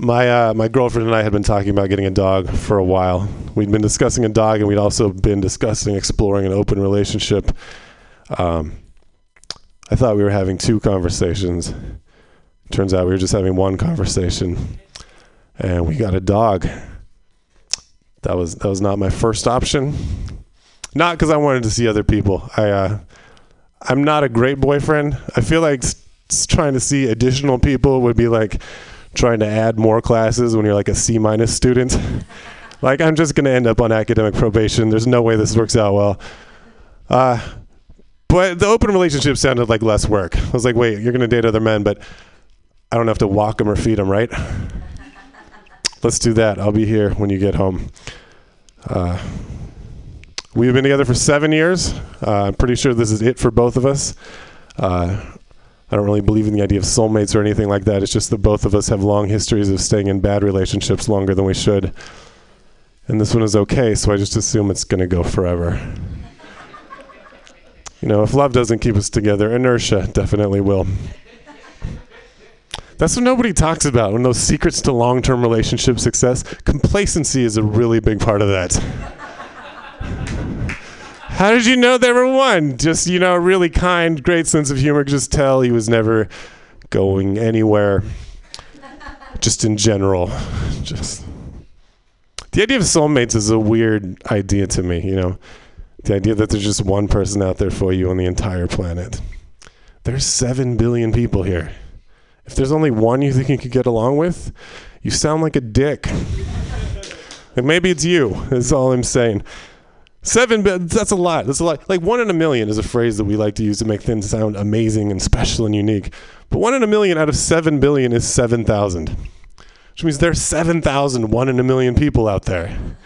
My uh, my girlfriend and I had been talking about getting a dog for a while. We'd been discussing a dog, and we'd also been discussing exploring an open relationship. Um, I thought we were having two conversations. Turns out we were just having one conversation, and we got a dog. That was that was not my first option. Not because I wanted to see other people. I uh, I'm not a great boyfriend. I feel like trying to see additional people would be like trying to add more classes when you're like a C minus student. *laughs* like I'm just to end up on academic probation. There's no way this works out well. Uh, but the open relationship sounded like less work. I was like, wait, you're to date other men, but I don't have to walk them or feed them, right? Let's do that. I'll be here when you get home. Uh, we've been together for seven years. Uh, I'm pretty sure this is it for both of us. Uh, I don't really believe in the idea of soulmates or anything like that. It's just that both of us have long histories of staying in bad relationships longer than we should. And this one is okay, so I just assume it's going to go forever. You know, if love doesn't keep us together, inertia definitely will. That's what nobody talks about. When those secrets to long term relationship success, complacency is a really big part of that. How did you know there were one? Just, you know, really kind, great sense of humor. Just tell he was never going anywhere. Just in general. Just. The idea of soulmates is a weird idea to me, you know. The idea that there's just one person out there for you on the entire planet. There's 7 billion people here. If there's only one you think you could get along with, you sound like a dick. and maybe it's you, is all I'm saying. Seven, that's a lot. That's a lot. Like one in a million is a phrase that we like to use to make things sound amazing and special and unique. But one in a million out of seven billion is 7,000. Which means there's 7,000 one in a million people out there.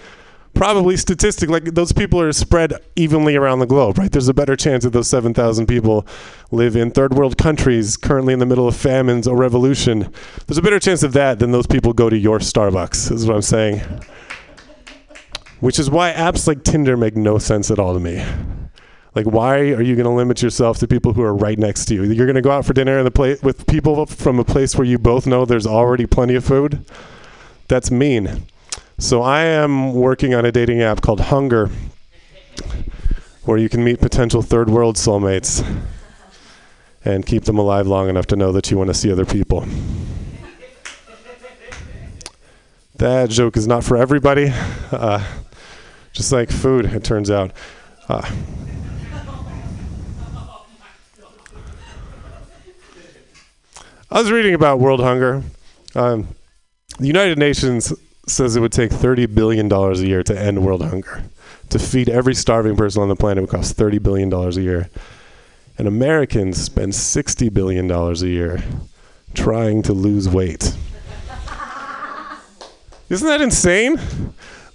Probably statistic, like those people are spread evenly around the globe, right? There's a better chance that those 7,000 people live in third world countries currently in the middle of famines or revolution. There's a better chance of that than those people go to your Starbucks, is what I'm saying. Which is why apps like Tinder make no sense at all to me. Like, why are you going to limit yourself to people who are right next to you? You're going to go out for dinner in the pla- with people from a place where you both know there's already plenty of food? That's mean. So, I am working on a dating app called Hunger, where you can meet potential third world soulmates and keep them alive long enough to know that you want to see other people. That joke is not for everybody. Uh, just like food, it turns out. Uh, I was reading about world hunger. Um, the United Nations says it would take $30 billion a year to end world hunger. To feed every starving person on the planet would cost $30 billion a year. And Americans spend $60 billion a year trying to lose weight. *laughs* Isn't that insane?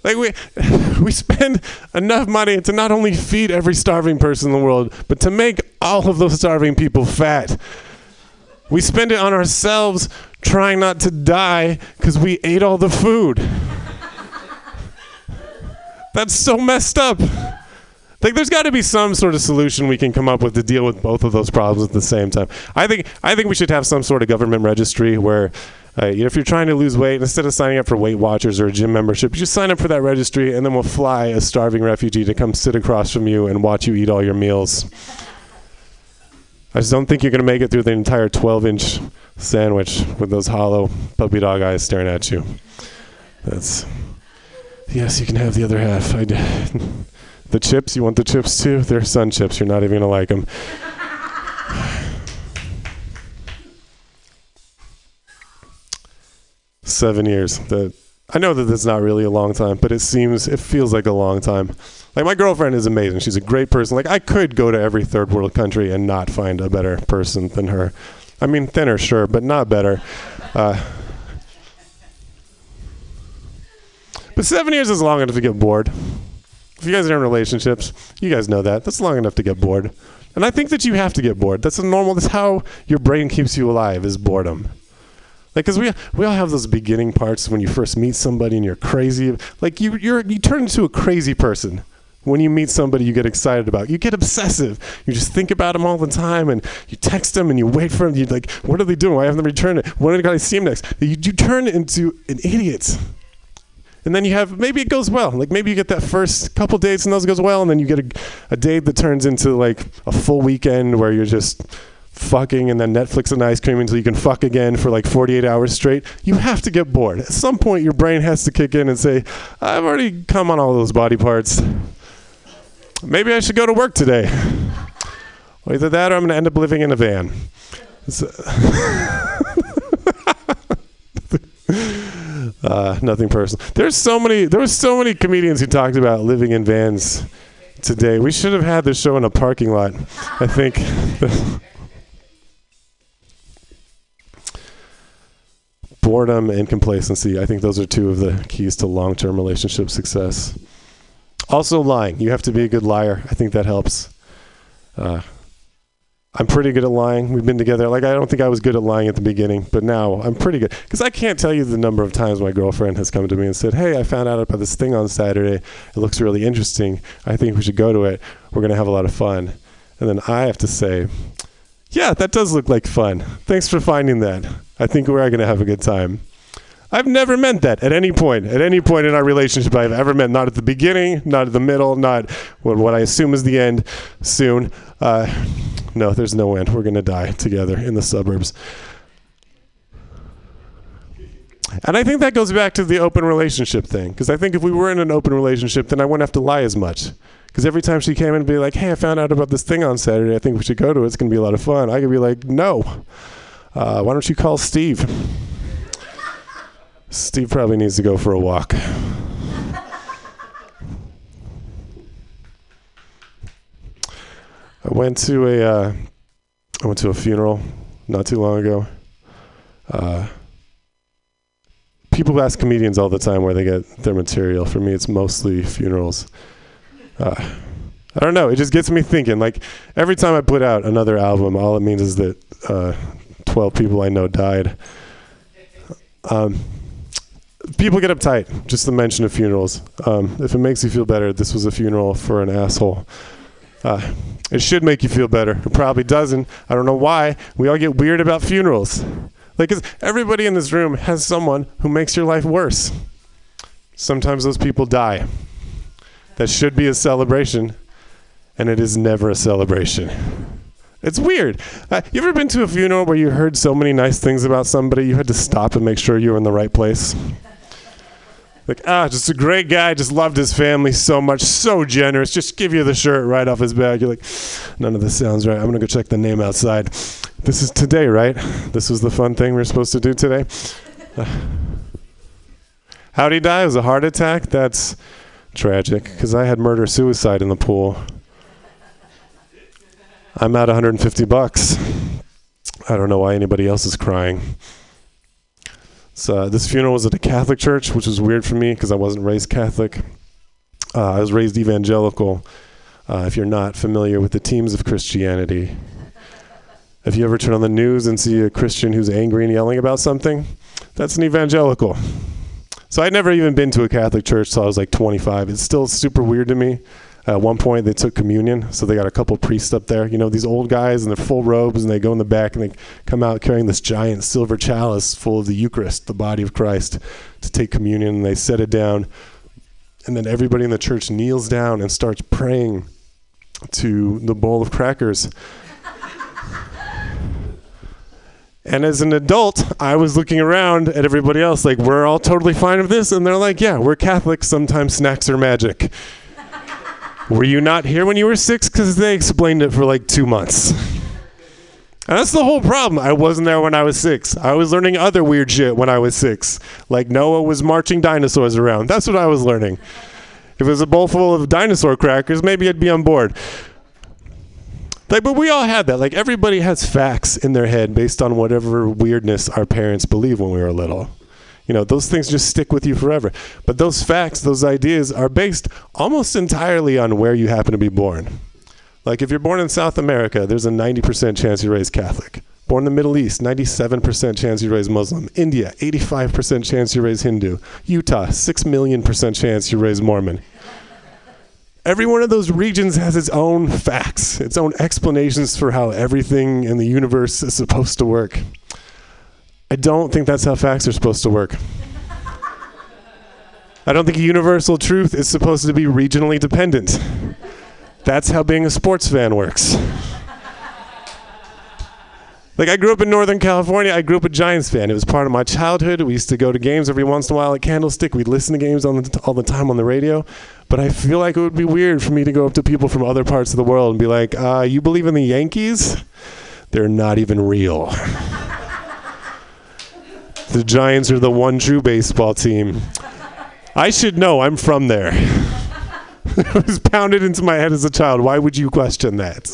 Like we *laughs* we spend enough money to not only feed every starving person in the world, but to make all of those starving people fat. We spend it on ourselves trying not to die because we ate all the food. That's so messed up. Like there's got to be some sort of solution we can come up with to deal with both of those problems at the same time. I think I think we should have some sort of government registry where uh, you know, if you're trying to lose weight, instead of signing up for Weight Watchers or a gym membership, you just sign up for that registry, and then we'll fly a starving refugee to come sit across from you and watch you eat all your meals. I just don't think you're going to make it through the entire 12-inch sandwich with those hollow puppy dog eyes staring at you. That's yes, you can have the other half. I the chips, you want the chips too? They're sun chips. You're not even to like them. *sighs* Seven years. That I know that that's not really a long time, but it seems it feels like a long time. Like my girlfriend is amazing. She's a great person. Like I could go to every third world country and not find a better person than her. I mean, thinner, sure, but not better. Uh, But seven years is long enough to get bored. If you guys are in relationships, you guys know that. That's long enough to get bored. And I think that you have to get bored. That's a normal. That's how your brain keeps you alive. Is boredom. Like, cause we we all have those beginning parts when you first meet somebody and you're crazy. Like you you're you turn into a crazy person when you meet somebody you get excited about. You get obsessive. You just think about them all the time, and you text them and you wait for them. You're like, what are they doing? Why haven't they returned it? When did I see them next? You, you turn into an idiot. And then you have maybe it goes well. Like maybe you get that first couple dates and those goes well, and then you get a, a date that turns into like a full weekend where you're just fucking and then Netflix and ice cream until you can fuck again for like 48 hours straight. You have to get bored. At some point, your brain has to kick in and say, I've already come on all those body parts. Maybe I should go to work today. Or *laughs* either that or I'm going to end up living in a van. So- *laughs* uh, nothing personal. There's so many. There were so many comedians who talked about living in vans today. We should have had this show in a parking lot. I think. *laughs* Boredom and complacency. I think those are two of the keys to long-term relationship success. Also, lying. You have to be a good liar. I think that helps. Uh, I'm pretty good at lying. We've been together. Like, I don't think I was good at lying at the beginning, but now I'm pretty good. Because I can't tell you the number of times my girlfriend has come to me and said, Hey, I found out about this thing on Saturday. It looks really interesting. I think we should go to it. We're going to have a lot of fun. And then I have to say, Yeah, that does look like fun. Thanks for finding that. I think we're going to have a good time. I've never meant that at any point. At any point in our relationship, I've ever meant not at the beginning, not at the middle, not what, what I assume is the end soon. Uh, no, there's no end. We're going to die together in the suburbs. And I think that goes back to the open relationship thing. Because I think if we were in an open relationship, then I wouldn't have to lie as much. Because every time she came in and be like, hey, I found out about this thing on Saturday. I think we should go to it. It's going to be a lot of fun. I could be like, no. Uh, why don't you call Steve? Steve probably needs to go for a walk. I went to a uh, I went to a funeral not too long ago. Uh, people ask comedians all the time where they get their material. For me, it's mostly funerals. Uh, I don't know. It just gets me thinking. Like every time I put out another album, all it means is that uh, 12 people I know died. Um, people get uptight just the mention of funerals. Um, if it makes you feel better, this was a funeral for an asshole. Uh, it should make you feel better. It probably doesn't. I don't know why. We all get weird about funerals. Like, 'cause everybody in this room has someone who makes your life worse. Sometimes those people die. That should be a celebration, and it is never a celebration. It's weird. Uh, you ever been to a funeral where you heard so many nice things about somebody you had to stop and make sure you were in the right place? Like, ah, just a great guy, just loved his family so much, so generous, just give you the shirt right off his back. You're like, none of this sounds right. I'm to go check the name outside. This is today, right? This was the fun thing we are supposed to do today? *sighs* How'd he die? It was a heart attack? That's tragic, because I had murder suicide in the pool. I'm at 150 bucks. I don't know why anybody else is crying. So uh, this funeral was at a Catholic church, which was weird for me because I wasn't raised Catholic. Uh, I was raised evangelical. Uh, if you're not familiar with the teams of Christianity, if you ever turn on the news and see a Christian who's angry and yelling about something, that's an evangelical. So I'd never even been to a Catholic church till I was like 25. It's still super weird to me. At one point, they took communion, so they got a couple priests up there. You know, these old guys in their full robes, and they go in the back and they come out carrying this giant silver chalice full of the Eucharist, the body of Christ, to take communion. And they set it down, and then everybody in the church kneels down and starts praying to the bowl of crackers. And as an adult, I was looking around at everybody else, like, we're all totally fine with this. And they're like, yeah, we're Catholics. Sometimes snacks are magic. Were you not here when you were six? Because they explained it for like two months. And that's the whole problem. I wasn't there when I was six. I was learning other weird shit when I was six. Like Noah was marching dinosaurs around. That's what I was learning. If it was a bowl full of dinosaur crackers, maybe I'd be on board. Like, but we all had that. Like, everybody has facts in their head based on whatever weirdness our parents believe when we were little. You know, those things just stick with you forever. But those facts, those ideas are based almost entirely on where you happen to be born. Like if you're born in South America, there's a 90% chance you're raised Catholic. Born in the Middle East, 97% chance you're raised Muslim. India, 85% chance you're raised Hindu. Utah, 6 million percent chance you're raised Mormon. Every one of those regions has its own facts, its own explanations for how everything in the universe is supposed to work. I don't think that's how facts are supposed to work. I don't think universal truth is supposed to be regionally dependent. That's how being a sports fan works. Like I grew up in Northern California. I grew up a Giants fan. It was part of my childhood. We used to go to games every once in a while at Candlestick. We'd listen to games on the, all the time on the radio. But I feel like it would be weird for me to go up to people from other parts of the world and be like, uh, "You believe in the Yankees? They're not even real." *laughs* the Giants are the one true baseball team. I should know. I'm from there. *laughs* it was pounded into my head as a child. Why would you question that?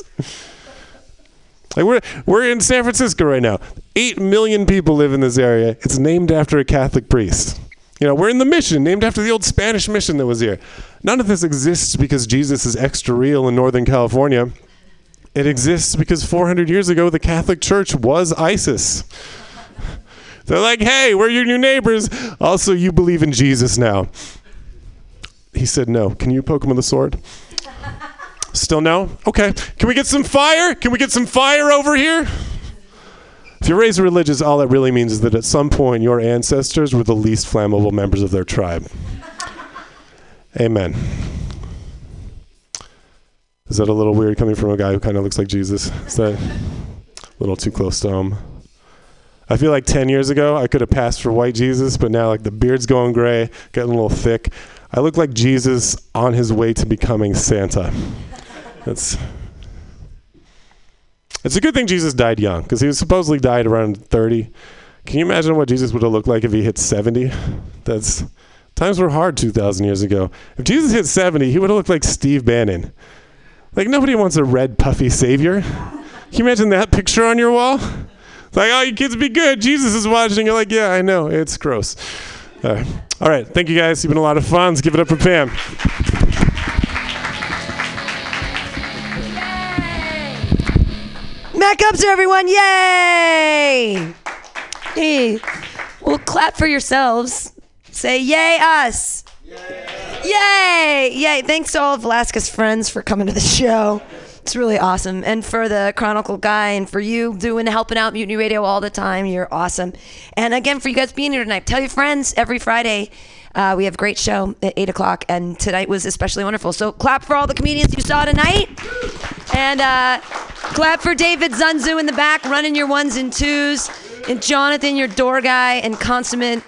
Like we're we're in San Francisco right now. Eight million people live in this area. It's named after a Catholic priest. You know, we're in the mission, named after the old Spanish mission that was here. None of this exists because Jesus is extra real in Northern California. It exists because 400 years ago, the Catholic Church was ISIS. They're like, hey, we're your new neighbors. Also, you believe in Jesus now. He said, no. Can you poke him with a sword? Still no? Okay. Can we get some fire? Can we get some fire over here? If you're raised religious, all that really means is that at some point your ancestors were the least flammable members of their tribe. Amen. Is that a little weird coming from a guy who kind of looks like Jesus? Is that a little too close to home? I feel like 10 years ago I could have passed for white Jesus, but now like the beard's going gray, getting a little thick. I look like Jesus on his way to becoming Santa. That's it's a good thing Jesus died young because he was supposedly died around 30. Can you imagine what Jesus would have looked like if he hit 70? That's times were hard 2,000 years ago. If Jesus hit 70, he would have looked like Steve Bannon. Like nobody wants a red puffy savior. Can you imagine that picture on your wall? It's like, oh, you kids be good. Jesus is watching. You're like, yeah, I know. It's gross. Uh, all right. Thank you guys. You've been a lot of fun. Let's give it up for Pam. Mac ups, everyone! Yay! Hey, well, clap for yourselves. Say yay us! Yay! Yay! Thanks to all of Velasquez's friends for coming to the show. It's really awesome, and for the Chronicle guy, and for you doing helping out Mutiny Radio all the time. You're awesome. And again, for you guys being here tonight, tell your friends every Friday. Uh, we have a great show at 8 o'clock, and tonight was especially wonderful. So, clap for all the comedians you saw tonight. And uh, clap for David Zunzu in the back, running your ones and twos. And Jonathan, your door guy, and consummate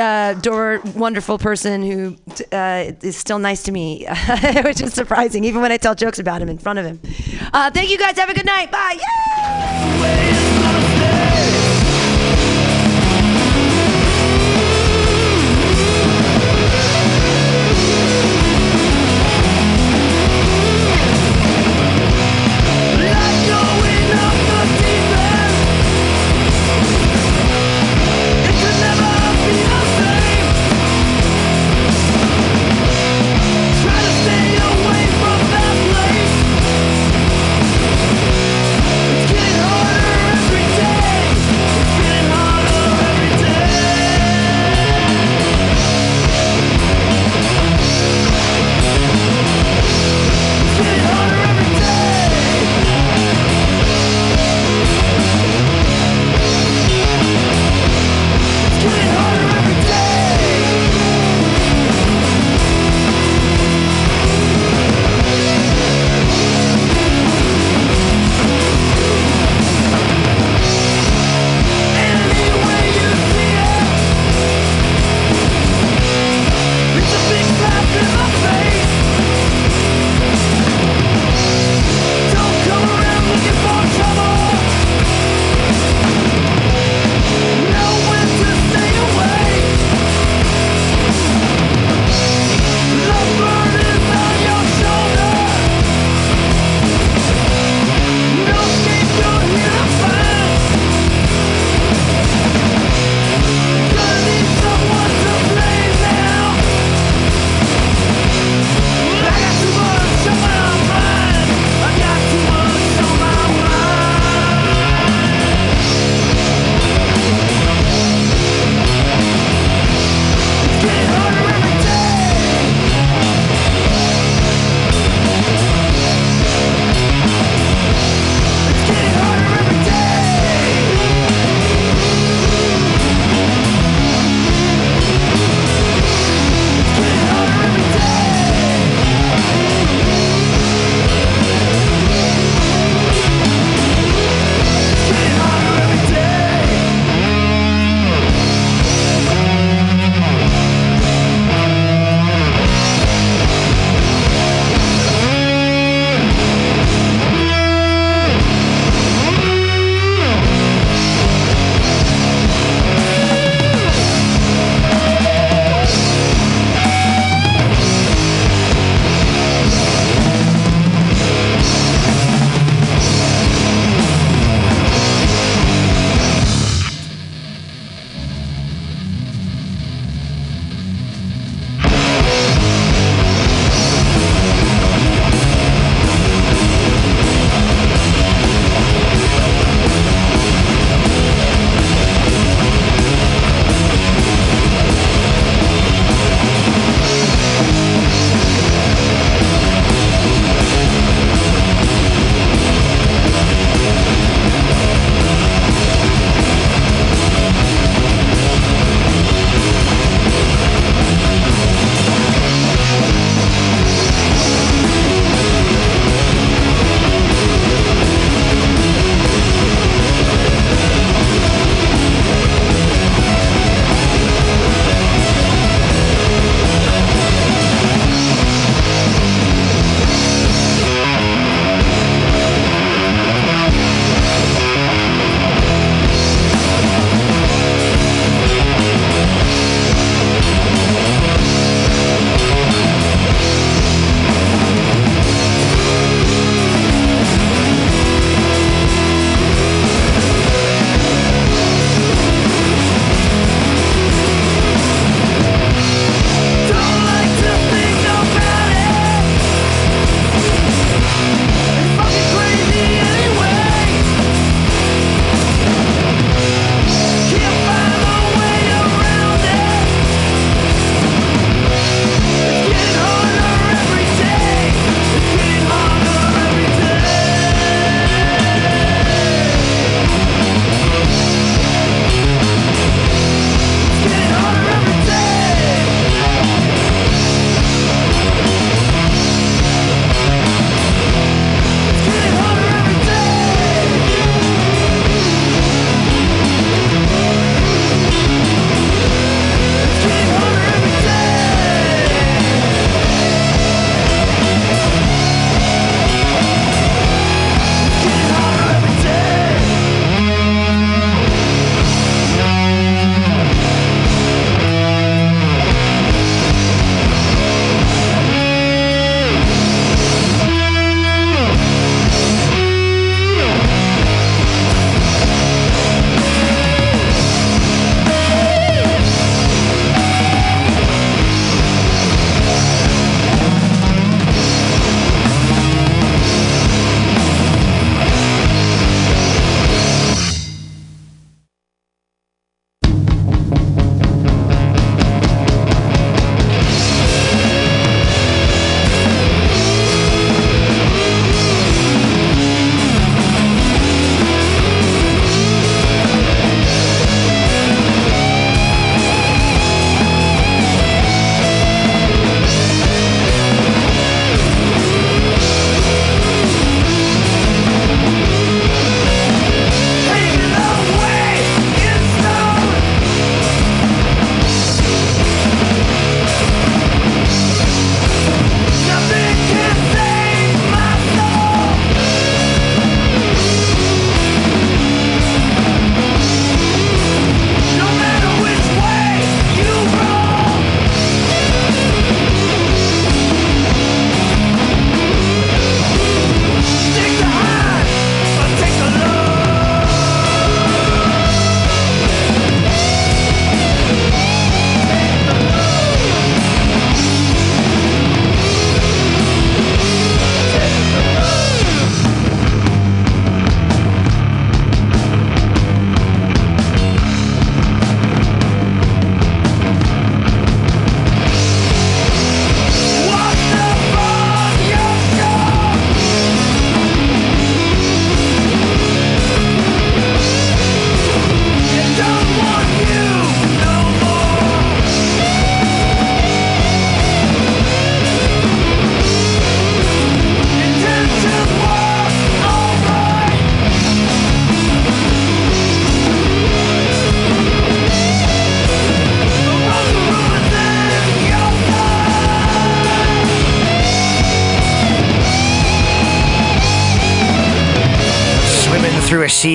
uh, door wonderful person who uh, is still nice to me, *laughs* which is surprising, even when I tell jokes about him in front of him. Uh, thank you guys. Have a good night. Bye. Yay!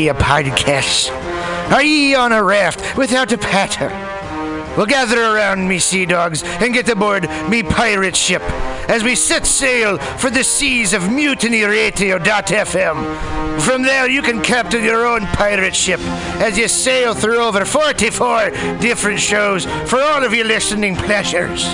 A podcast? Are ye on a raft without a paddle? Well, gather around me, sea dogs, and get aboard me pirate ship as we set sail for the seas of Mutiny mutinyradio.fm. From there, you can captain your own pirate ship as you sail through over 44 different shows for all of your listening pleasures.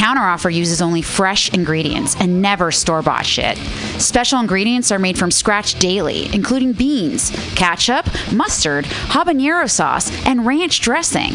Counteroffer uses only fresh ingredients and never store bought shit. Special ingredients are made from scratch daily, including beans, ketchup, mustard, habanero sauce, and ranch dressing.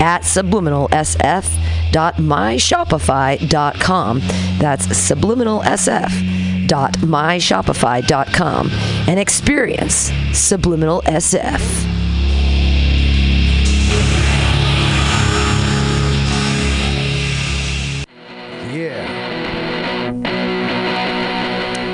at subliminalsf.myshopify.com. That's subliminalsf.myshopify.com and experience Subliminal SF.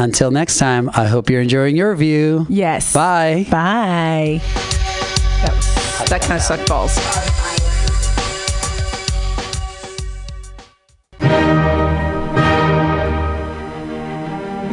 Until next time, I hope you're enjoying your view. Yes. Bye. Bye. That, was, that kind of sucked balls.